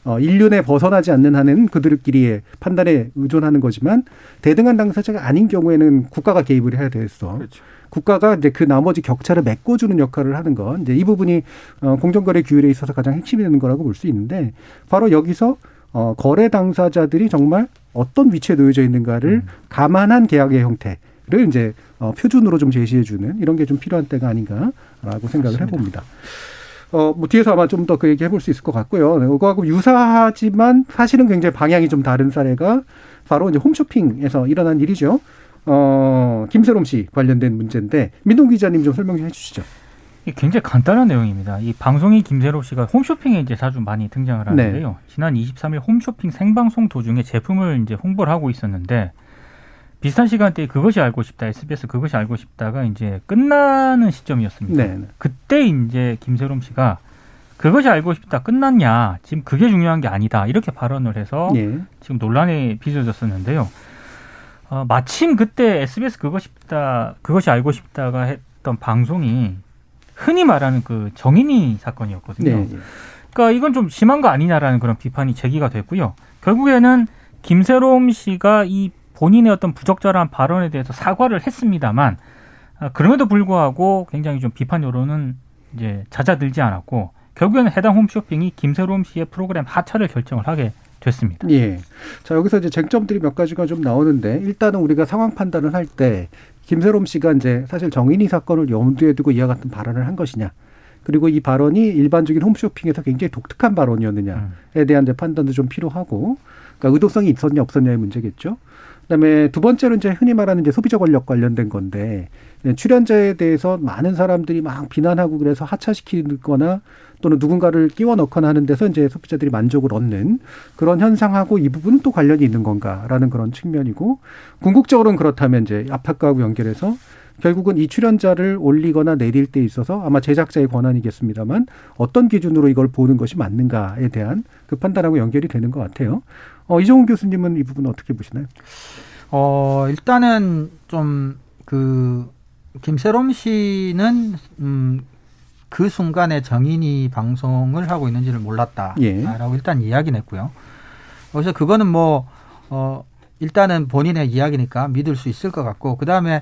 어, 인륜에 벗어나지 않는 한은 그들끼리의 판단에 의존하는 거지만 대등한 당사자가 아닌 경우에는 국가가 개입을 해야 돼서 그렇죠. 국가가 이제 그 나머지 격차를 메꿔주는 역할을 하는 건 이제 이 부분이 어, 공정거래 규율에 있어서 가장 핵심이 되는 거라고 볼 수 있는데 바로 여기서 어, 거래 당사자들이 정말 어떤 위치에 놓여져 있는가를 음. 감안한 계약의 형태를 이제 어, 표준으로 좀 제시해주는 이런 게 좀 필요한 때가 아닌가라고 생각을 맞습니다. 해봅니다. 어, 뭐 뒤에서 아마 좀 더 그 얘기 해볼 수 있을 것 같고요. 네, 그거하고 유사하지만 사실은 굉장히 방향이 좀 다른 사례가 바로 이제 홈쇼핑에서 일어난 일이죠. 어, 김세롬 씨 관련된 문제인데 민동 기자님 좀 설명 좀 해주시죠. 굉장히 간단한 내용입니다. 이 방송인 김세롬 씨가 홈쇼핑에 이제 자주 많이 등장을 하는데요. 네. 지난 23일 홈쇼핑 생방송 도중에 제품을 이제 홍보를 하고 있었는데 비슷한 시간대에 그것이 알고 싶다, SBS 그것이 알고 싶다가 이제 끝나는 시점이었습니다. 네. 그때 이제 김세롬 씨가 그것이 알고 싶다 끝났냐 지금 그게 중요한 게 아니다 이렇게 발언을 해서 네. 지금 논란이 빚어졌었는데요. 어, 마침 그때 SBS 그것이 싶다 그것이 알고 싶다가 했던 방송이 흔히 말하는 그 정인이 사건이었거든요. 네. 그러니까 이건 좀 심한 거 아니냐라는 그런 비판이 제기가 됐고요. 결국에는 김세롬 씨가 이 본인의 어떤 부적절한 발언에 대해서 사과를 했습니다만 아, 그럼에도 불구하고 굉장히 좀 비판 여론은 이제 잦아들지 않았고 결국에는 해당 홈쇼핑이 김세롬 씨의 프로그램 하차를 결정을 하게 됐습니다. 예. 자, 여기서 이제 쟁점들이 몇 가지가 좀 나오는데 일단은 우리가 상황 판단을 할 때 김세롬 씨가 이제 사실 정인이 사건을 염두에 두고 이와 같은 발언을 한 것이냐. 그리고 이 발언이 일반적인 홈쇼핑에서 굉장히 독특한 발언이었느냐에 음. 대한 판단도 좀 필요하고 그러니까 의도성이 있었냐 없었냐의 문제겠죠. 그다음에 두 번째로 이제 흔히 말하는 이제 소비자 권력 관련된 건데 출연자에 대해서 많은 사람들이 막 비난하고 그래서 하차시키거나 또는 누군가를 끼워 넣거나 하는 데서 이제 소비자들이 만족을 얻는 그런 현상하고 이 부분은 또 관련이 있는 건가라는 그런 측면이고 궁극적으로는 그렇다면 이제 압박과하고 연결해서 결국은 이 출연자를 올리거나 내릴 때 있어서 아마 제작자의 권한이겠습니다만 어떤 기준으로 이걸 보는 것이 맞는가에 대한 그 판단하고 연결이 되는 것 같아요. 어, 이종훈 교수님은 이 부분 어떻게 보시나요? 어, 일단은 좀 그 김세롬 씨는 음, 그 순간에 정인이 방송을 하고 있는지를 몰랐다라고 예. 일단 이야기는 했고요. 그래서 그거는 뭐 어, 일단은 본인의 이야기니까 믿을 수 있을 것 같고 그 다음에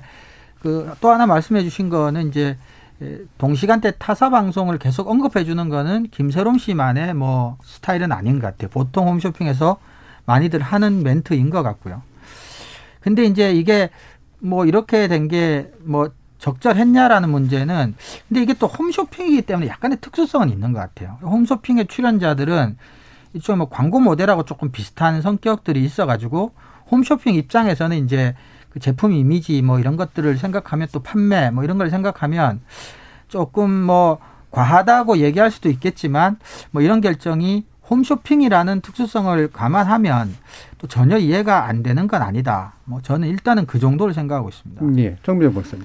그 또 하나 말씀해 주신 거는 이제 에, 동시간대 타사 방송을 계속 언급해 주는 거는 김세롬 씨만의 뭐 스타일은 아닌 것 같아요. 보통 홈쇼핑에서 많이들 하는 멘트인 것 같고요. 근데 이제 이게 뭐 이렇게 된 게 뭐 적절했냐라는 문제는 근데 이게 또 홈쇼핑이기 때문에 약간의 특수성은 있는 것 같아요. 홈쇼핑의 출연자들은 이쪽 뭐 광고 모델하고 조금 비슷한 성격들이 있어가지고 홈쇼핑 입장에서는 이제 그 제품 이미지 뭐 이런 것들을 생각하면 또 판매 뭐 이런 걸 생각하면 조금 뭐 과하다고 얘기할 수도 있겠지만 뭐 이런 결정이 홈쇼핑이라는 특수성을 감안하면 또 전혀 이해가 안 되는 건 아니다. 뭐 저는 일단은 그 정도를 생각하고 있습니다. 음, 예, 정미정 박사님.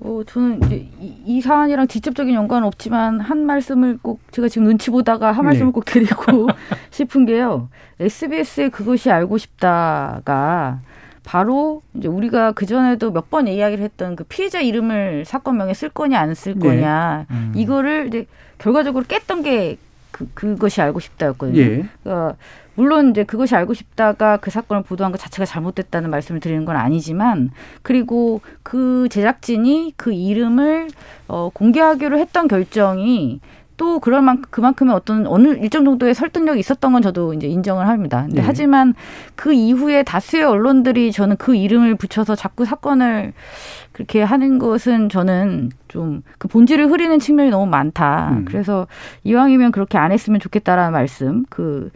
어, 저는 이제 이, 이 사안이랑 직접적인 연관은 없지만 한 말씀을 꼭 제가 지금 눈치 보다가 한 말씀을 네. 꼭 드리고 싶은 게요. SBS의 그것이 알고 싶다가 바로 이제 우리가 그 전에도 몇 번 이야기를 했던 그 피해자 이름을 사건명에 쓸 거냐 안쓸 네. 거냐 음. 이거를 이제 결과적으로 깼던 게 그, 그것이 알고 싶다였거든요. 예. 그러니까 물론 이제 그것이 알고 싶다가 그 사건을 보도한 것 자체가 잘못됐다는 말씀을 드리는 건 아니지만 그리고 그 제작진이 그 이름을 어, 공개하기로 했던 결정이 또 그럴 만큼 그만큼의 어떤 어느 일정 정도의 설득력이 있었던 건 저도 이제 인정을 합니다. 근데 네. 하지만 그 이후에 다수의 언론들이 저는 그 이름을 붙여서 자꾸 사건을 그렇게 하는 것은 저는 좀 그 본질을 흐리는 측면이 너무 많다. 음. 그래서 이왕이면 그렇게 안 했으면 좋겠다라는 말씀. 그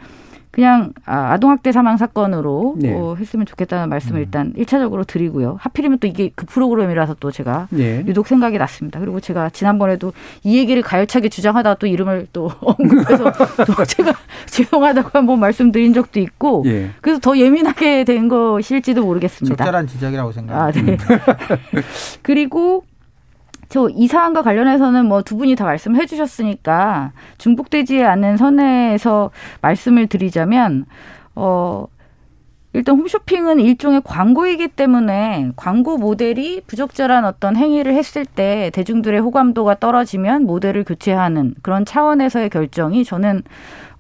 그냥 아, 아동학대 사망 사건으로 네. 어, 했으면 좋겠다는 말씀을 일단 일차적으으로 드리고요. 하필이면 또 이게 그 프로그램이라서 또 제가 예. 유독 생각이 났습니다. 그리고 제가 지난번에도 이 얘기를 가열차게 주장하다가 또 이름을 또 언급해서 또 제가 죄송하다고 한번 말씀드린 적도 있고 예. 그래서 더 예민하게 된 것일지도 모르겠습니다. 적절한 지적이라고 아, 생각합니다. 네. 그리고 저 이 사안과 관련해서는 뭐 두 분이 다 말씀해 주셨으니까 중복되지 않는 선에서 말씀을 드리자면 어 일단 홈쇼핑은 일종의 광고이기 때문에 광고 모델이 부적절한 어떤 행위를 했을 때 대중들의 호감도가 떨어지면 모델을 교체하는 그런 차원에서의 결정이 저는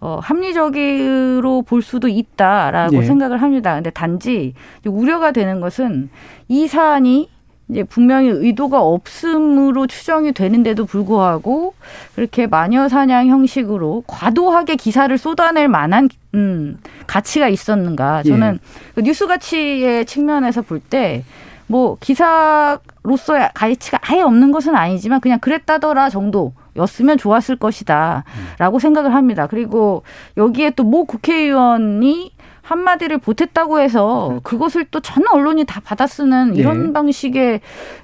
어, 합리적으로 볼 수도 있다라고 예. 생각을 합니다. 근데 단지 우려가 되는 것은 이 사안이 이제 분명히 의도가 없음으로 추정이 되는데도 불구하고 그렇게 마녀 사냥 형식으로 과도하게 기사를 쏟아낼 만한 음, 가치가 있었는가? 저는 그 뉴스 가치의 측면에서 볼 때 뭐 기사로서의 가치가 아예 없는 것은 아니지만 그냥 그랬다더라 정도 였으면 좋았을 것이다 라고 생각을 합니다. 그리고 여기에 또 모 국회의원이 한마디를 보탰다고 해서 그것을 또 전 언론이 다 받아쓰는 이런 예. 방식의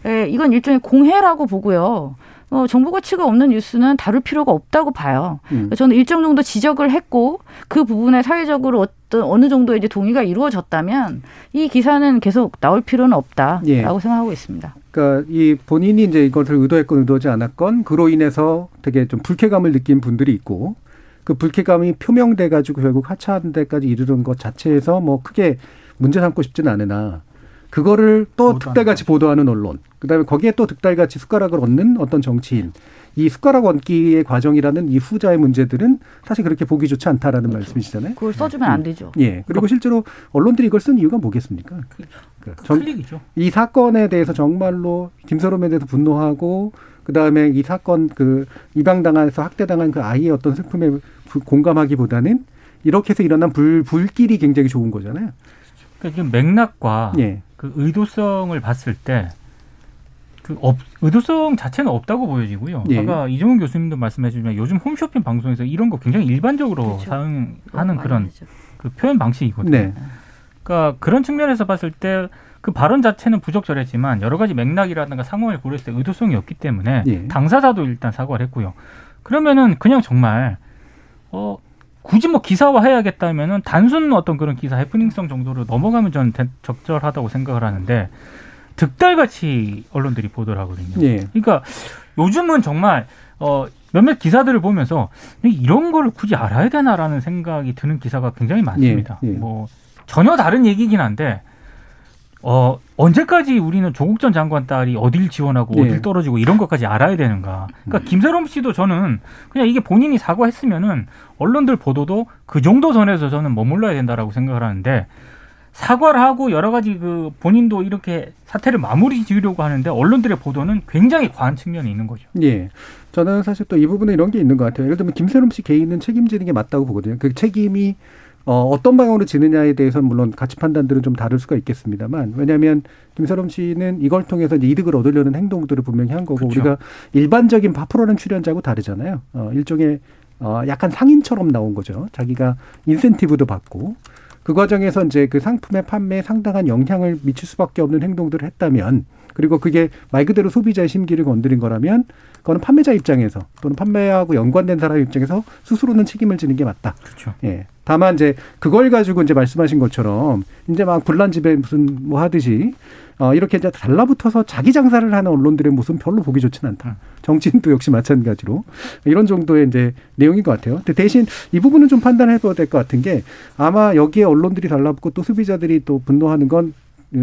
에, 이건 일종의 공해라고 보고요. 어, 정보 가치가 없는 뉴스는 다룰 필요가 없다고 봐요. 음. 저는 일정 정도 지적을 했고 그 부분에 사회적으로 어떤 어느 정도의 이제 동의가 이루어졌다면 이 기사는 계속 나올 필요는 없다라고 예. 생각하고 있습니다. 그러니까 이 본인이 이제 이것을 의도했건 의도하지 않았건 그로 인해서 되게 좀 불쾌감을 느낀 분들이 있고 그 불쾌감이 표명돼 가지고 결국 하차하는 데까지 이르는 것 자체에서 뭐 크게 문제 삼고 싶지는 않으나 그거를 또 득달같이 보도하는 언론 그다음에 거기에 또 득달같이 숟가락을 얹는 어떤 정치인 이 숟가락 얹기의 과정이라는 이 후자의 문제들은 사실 그렇게 보기 좋지 않다라는 말씀이시잖아요. 그걸 써주면 안 되죠. 예. 그리고 실제로 언론들이 이걸 쓴 이유가 뭐겠습니까? 그 정- 클릭이죠. 이 사건에 대해서 정말로 김서롬에 대해서 분노하고 그 다음에 이 사건 그 입양당해서 학대당한 그 아이의 어떤 슬픔에 부- 공감하기보다는 이렇게 해서 일어난 불 불길이 굉장히 좋은 거잖아요. 그러니까 지금 맥락과 예. 그 의도성을 봤을 때 그 없, 의도성 자체는 없다고 보여지고요. 예. 아까 이종훈 교수님도 말씀해 주지만 요즘 홈쇼핑 방송에서 이런 거 굉장히 일반적으로 그렇죠. 사용하는 그런 그 표현 방식이거든요. 네. 그러니까 그런 측면에서 봤을 때 그 발언 자체는 부적절했지만 여러 가지 맥락이라든가 상황을 고려했을 때 의도성이 없기 때문에 예. 당사자도 일단 사과를 했고요. 그러면은 그냥 정말 어 굳이 뭐 기사화해야겠다면은 단순 어떤 그런 기사 해프닝성 정도로 넘어가면 저는 적절하다고 생각을 하는데 득달같이 언론들이 보도를 하거든요. 예. 그러니까 요즘은 정말 어 몇몇 기사들을 보면서 이런 걸 굳이 알아야 되나라는 생각이 드는 기사가 굉장히 많습니다. 예. 예. 뭐 전혀 다른 얘기긴 한데 어 언제까지 우리는 조국 전 장관 딸이 어딜 지원하고 예. 어딜 떨어지고 이런 것까지 알아야 되는가? 그러니까 음. 김세롬 씨도 저는 그냥 이게 본인이 사과했으면은 언론들 보도도 그 정도 선에서 저는 머물러야 된다라고 생각을 하는데 사과를 하고 여러 가지 그 본인도 이렇게 사태를 마무리 지으려고 하는데 언론들의 보도는 굉장히 과한 측면이 있는 거죠. 예. 저는 사실 또 이 부분에 이런 게 있는 것 같아요. 예를 들면 김세롬 씨 개인은 책임지는 게 맞다고 보거든요. 그 책임이 어, 어떤 방향으로 지느냐에 대해서는 물론 가치 판단들은 좀 다를 수가 있겠습니다만 왜냐하면 김세롬 씨는 이걸 통해서 이득을 얻으려는 행동들을 분명히 한 거고 그렇죠. 우리가 일반적인 파프로는 출연자하고 다르잖아요. 어, 일종의 어, 약간 상인처럼 나온 거죠. 자기가 인센티브도 받고 그 과정에서 이제 그 상품의 판매에 상당한 영향을 미칠 수밖에 없는 행동들을 했다면 그리고 그게 말 그대로 소비자의 심기를 건드린 거라면 그거는 판매자 입장에서 또는 판매하고 연관된 사람 입장에서 스스로는 책임을 지는 게 맞다. 그렇죠. 예. 다만 이제 그걸 가지고 이제 말씀하신 것처럼 이제 막 불난 집에 무슨 뭐 하듯이 어 이렇게 이제 달라붙어서 자기 장사를 하는 언론들의 모습은 별로 보기 좋지는 않다. 정치인도 역시 마찬가지로 이런 정도의 이제 내용인 것 같아요. 근데 대신 이 부분은 좀 판단해 봐야 될 것 같은 게 아마 여기에 언론들이 달라붙고 또 소비자들이 또 분노하는 건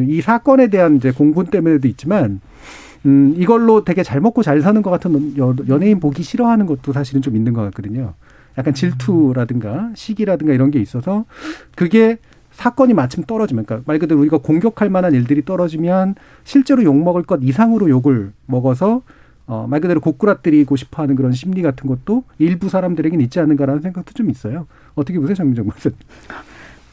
이 사건에 대한 이제 공분 때문에도 있지만 음, 이걸로 되게 잘 먹고 잘 사는 것 같은 연예인 보기 싫어하는 것도 사실은 좀 있는 것 같거든요. 약간 질투라든가 시기라든가 이런 게 있어서 그게 사건이 마침 떨어지면, 그러니까 말 그대로 우리가 공격할 만한 일들이 떨어지면 실제로 욕 먹을 것 이상으로 욕을 먹어서 어, 말 그대로 고꾸라뜨리고 싶어 하는 그런 심리 같은 것도 일부 사람들에겐 있지 않은가라는 생각도 좀 있어요. 어떻게 보세요, 장민정 박사님?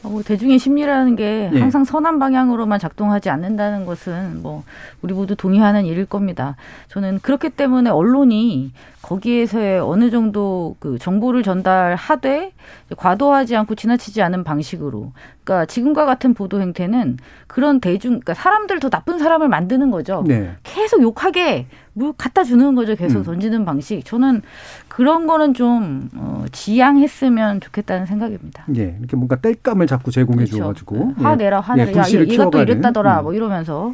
어, 대중의 심리라는 게 예. 항상 선한 방향으로만 작동하지 않는다는 것은 뭐 우리 모두 동의하는 일일 겁니다. 저는 그렇기 때문에 언론이 거기에서의 어느 정도 그 정보를 전달하되 과도하지 않고 지나치지 않은 방식으로 그러니까 지금과 같은 보도 행태는 그런 대중 그러니까 사람들 더 나쁜 사람을 만드는 거죠. 네. 계속 욕하게 물 갖다 주는 거죠. 계속 음. 던지는 방식. 저는 그런 거는 좀 어, 지양했으면 좋겠다는 생각입니다. 예, 이렇게 뭔가 뗄감을 자꾸 제공해 그렇죠. 줘가지고 네. 화내라 화내라. 예, 야, 이것도 이랬다더라. 음. 뭐 이러면서.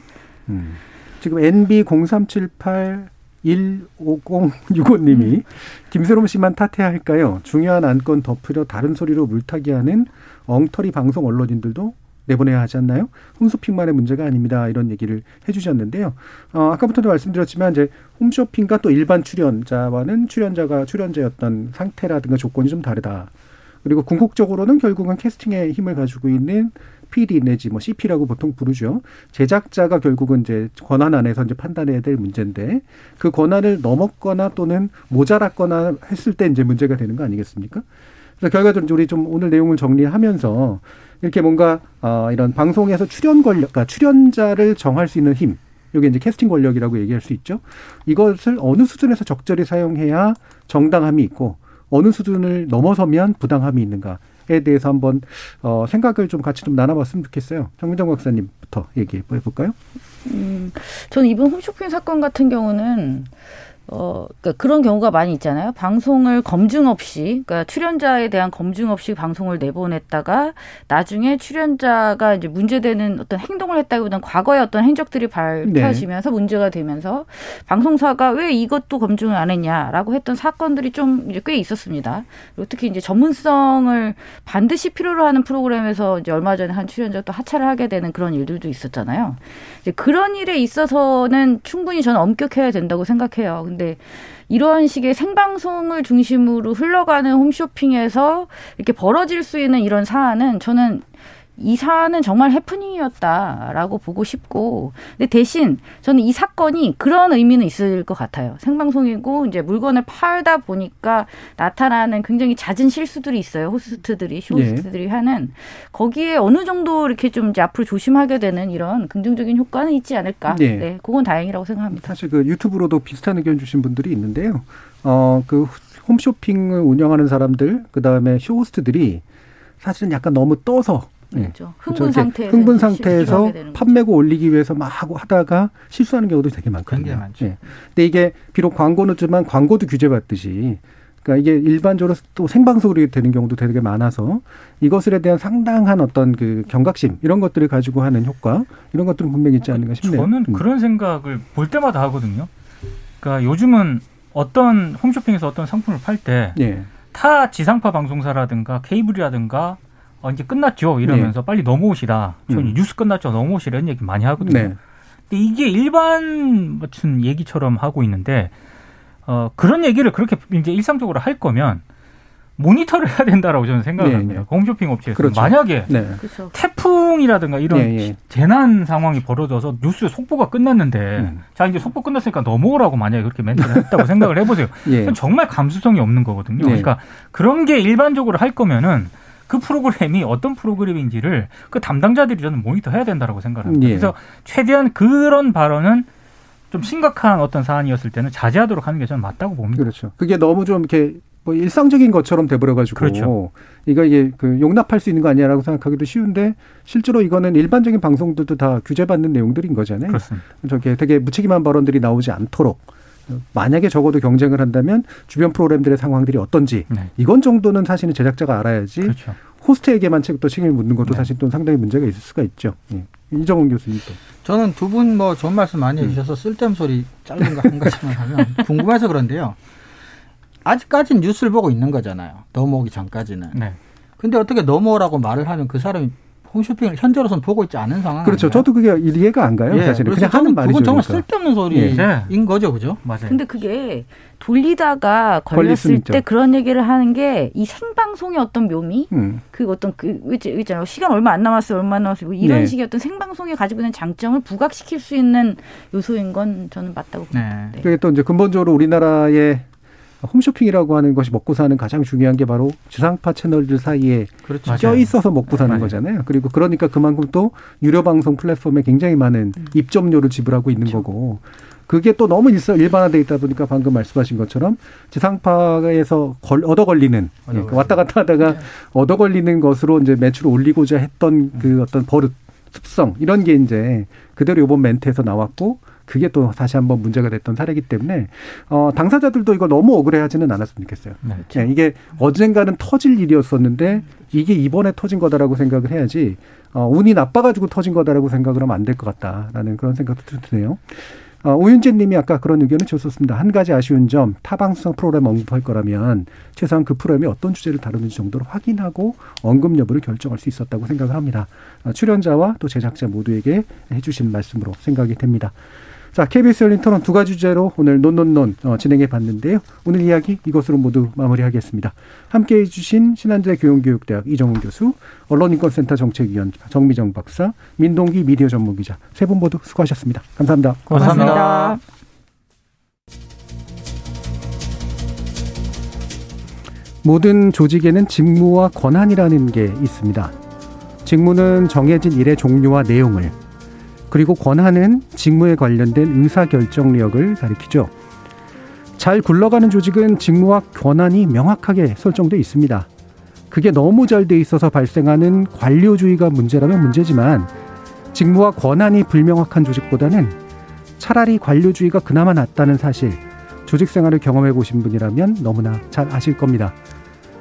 음. 지금 NB 0378 15065님이 음. 김세롬 씨만 탓해야 할까요? 중요한 안건 덮으려 다른 소리로 물타기하는 엉터리 방송 언론인들도 내보내야 하지 않나요? 홈쇼핑만의 문제가 아닙니다. 이런 얘기를 해주셨는데요. 어, 아까부터도 말씀드렸지만 이제 홈쇼핑과 또 일반 출연자와는 출연자가 출연자였던 상태라든가 조건이 좀 다르다. 그리고 궁극적으로는 결국은 캐스팅의 힘을 가지고 있는 PD 내지 뭐 CP라고 보통 부르죠. 제작자가 결국은 이제 권한 안에서 이제 판단해야 될 문제인데 그 권한을 넘었거나 또는 모자랐거나 했을 때 이제 문제가 되는 거 아니겠습니까? 그래서 결과적으로 우리 좀 오늘 내용을 정리하면서 이렇게 뭔가 어 이런 방송에서 출연 권력, 그러니까 출연자를 정할 수 있는 힘, 이게 이제 캐스팅 권력이라고 얘기할 수 있죠. 이것을 어느 수준에서 적절히 사용해야 정당함이 있고 어느 수준을 넘어서면 부당함이 있는가에 대해서 한번 어 생각을 좀 같이 좀 나눠봤으면 좋겠어요. 정민정 박사님부터 얘기해 볼까요? 음, 저는 이번 홈쇼핑 사건 같은 경우는 어, 그러니까 그런 경우가 많이 있잖아요. 방송을 검증 없이, 그러니까 출연자에 대한 검증 없이 방송을 내보냈다가 나중에 출연자가 이제 문제되는 어떤 행동을 했다기보다는 과거의 어떤 행적들이 밝혀지면서 네. 문제가 되면서 방송사가 왜 이것도 검증을 안 했냐라고 했던 사건들이 좀 이제 꽤 있었습니다. 그리고 특히 이제 전문성을 반드시 필요로 하는 프로그램에서 이제 얼마 전에 한 출연자 또 하차를 하게 되는 그런 일들도 있었잖아요. 이제 그런 일에 있어서는 충분히 저는 엄격해야 된다고 생각해요. 근데 이러한 식의 생방송을 중심으로 흘러가는 홈쇼핑에서 이렇게 벌어질 수 있는 이런 사안은 저는 이 사안은 정말 해프닝이었다라고 보고 싶고, 근데 대신 저는 이 사건이 그런 의미는 있을 것 같아요. 생방송이고 이제 물건을 팔다 보니까 나타나는 굉장히 잦은 실수들이 있어요. 호스트들이 쇼호스트들이 네. 하는 거기에 어느 정도 이렇게 좀 이제 앞으로 조심하게 되는 이런 긍정적인 효과는 있지 않을까. 네, 네 그건 다행이라고 생각합니다. 사실 그 유튜브로도 비슷한 의견 주신 분들이 있는데요. 어, 그 홈쇼핑을 운영하는 사람들, 그 다음에 쇼호스트들이 사실은 약간 너무 떠서 네. 그렇죠. 흥분 상태에서, 흥분 상태에서 판매고 올리기 위해서 막 하고 하다가 실수하는 경우도 되게 많거든요. 많죠. 네. 근데 이게 비록 광고는지만 광고도 규제받듯이 그러니까 이게 일반적으로 또 생방송으로 되는 경우도 되게 많아서 이것에 대한 상당한 어떤 그 경각심 이런 것들을 가지고 하는 효과 이런 것들은 분명히 있지 않는가 싶네요. 저는 음. 그런 생각을 볼 때마다 하거든요. 그러니까 요즘은 어떤 홈쇼핑에서 어떤 상품을 팔 때타 예. 지상파 방송사라든가 케이블이라든가 어, 이제 끝났죠 이러면서 네. 빨리 넘어오시라. 저는 음. 뉴스 끝났죠 넘어오시라 이런 얘기 많이 하거든요. 네. 근데 이게 일반 같은 얘기처럼 하고 있는데 어, 그런 얘기를 그렇게 이제 일상적으로 할 거면 모니터를 해야 된다라고 저는 생각을 네, 합니다. 네. 홈쇼핑 업체에서 그렇죠. 만약에 네. 태풍이라든가 이런 네, 예. 재난 상황이 벌어져서 뉴스 속보가 끝났는데 음. 자 이제 속보 끝났으니까 넘어오라고 만약에 그렇게 멘트를 했다고 생각을 해보세요. 예. 정말 감수성이 없는 거거든요. 네. 그러니까 그런 게 일반적으로 할 거면은 그 프로그램이 어떤 프로그램인지를 그 담당자들이 저는 모니터 해야 된다라고 생각합니다. 예. 그래서 최대한 그런 발언은 좀 심각한 어떤 사안이었을 때는 자제하도록 하는 게 저는 맞다고 봅니다. 그렇죠. 그게 너무 좀 이렇게 뭐 일상적인 것처럼 돼버려가지고 그렇죠. 이거 이게 그 용납할 수 있는 거 아니야라고 생각하기도 쉬운데 실제로 이거는 일반적인 방송들도 다 규제받는 내용들인 거잖아요. 그렇습니다. 저게 되게 무책임한 발언들이 나오지 않도록 만약에 적어도 경쟁을 한다면 주변 프로그램들의 상황들이 어떤지 네. 이건 정도는 사실은 제작자가 알아야지 그렇죠. 호스트에게만 또 책임을 묻는 것도 네. 사실 또 상당히 문제가 있을 수가 있죠. 예. 이정훈 교수님 또. 저는 두 분 뭐 좋은 말씀 많이 음. 해주셔서 쓸데없는 소리 짧은 거 한 가지만 하면 궁금해서 그런데요. 아직까지는 뉴스를 보고 있는 거잖아요. 넘어오기 전까지는. 네. 근데 어떻게 넘어오라고 말을 하면 그 사람이 홈쇼핑을 현재로서는 보고 있지 않은 상황. 그렇죠. 저도 그게 이해가 안 가요. 예, 사실은 그냥 하는 말이죠. 그건 정말 그러니까. 쓸데없는 소리인 예. 거죠, 그죠? 맞아요. 근데 그게 돌리다가 걸렸을 때 그런 얘기를 하는 게 이 생방송의 어떤 묘미, 음. 그 어떤 그 있잖아요. 시간 얼마 안 남았어요, 얼마 안 남았어요. 뭐 이런 네. 식의 어떤 생방송이 가지고 있는 장점을 부각시킬 수 있는 요소인 건 저는 맞다고 봅니다. 네. 그게 또 이제 근본적으로 우리나라의 홈쇼핑이라고 하는 것이 먹고 사는 가장 중요한 게 바로 지상파 채널들 사이에 그렇죠. 껴 있어서 먹고 사는 맞아요. 거잖아요. 그리고 그러니까 그만큼 또 유료 방송 플랫폼에 굉장히 많은 음. 입점료를 지불하고 있는 그렇죠. 거고 그게 또 너무 일반화돼 있다 보니까 방금 말씀하신 것처럼 지상파에서 걸, 얻어 걸리는 예, 왔다 갔다 하다가 네. 얻어 걸리는 것으로 이제 매출을 올리고자 했던 그 어떤 버릇 습성 이런 게 이제 그대로 이번 멘트에서 나왔고 그게 또 다시 한번 문제가 됐던 사례이기 때문에 어, 당사자들도 이거 너무 억울해하지는 않았으면 좋겠어요. 네, 그렇죠. 네, 이게 언젠가는 터질 일이었었는데 이게 이번에 터진 거다라고 생각을 해야지 어, 운이 나빠가지고 터진 거다라고 생각을 하면 안 될 것 같다라는 그런 생각도 드네요. 어, 오윤재 님이 아까 그런 의견을 주셨습니다. 한 가지 아쉬운 점, 타방송 프로그램 언급할 거라면 최소한 그 프로그램이 어떤 주제를 다루는지 정도로 확인하고 언급 여부를 결정할 수 있었다고 생각을 합니다. 어, 출연자와 또 제작자 모두에게 해주신 말씀으로 생각이 됩니다. 자, KBS 열린 토론 두 가지 주제로 오늘 논논논 어, 진행해 봤는데요. 오늘 이야기 이것으로 모두 마무리하겠습니다. 함께 해주신 신한대 교육교육대학 이정훈 교수, 언론인권센터 정책위원 정미정 박사, 민동기 미디어 전문기자 세 분 모두 수고하셨습니다. 감사합니다. 고맙습니다. 감사합니다. 모든 조직에는 직무와 권한이라는 게 있습니다. 직무는 정해진 일의 종류와 내용을 그리고 권한은 직무에 관련된 의사결정력을 가리키죠. 잘 굴러가는 조직은 직무와 권한이 명확하게 설정돼 있습니다. 그게 너무 잘 돼 있어서 발생하는 관료주의가 문제라면 문제지만 직무와 권한이 불명확한 조직보다는 차라리 관료주의가 그나마 낫다는 사실 조직 생활을 경험해 보신 분이라면 너무나 잘 아실 겁니다.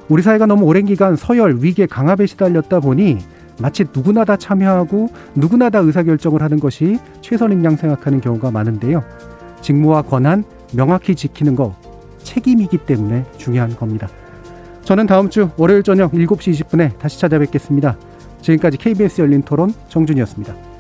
우리 사회가 너무 오랜 기간 서열, 위계, 강압에 시달렸다 보니 마치 누구나 다 참여하고 누구나 다 의사결정을 하는 것이 최선인 양 생각하는 경우가 많은데요. 직무와 권한 명확히 지키는 거 책임이기 때문에 중요한 겁니다. 저는 다음 주 월요일 저녁 7시 20분에 다시 찾아뵙겠습니다. 지금까지 KBS 열린 토론 정준이었습니다.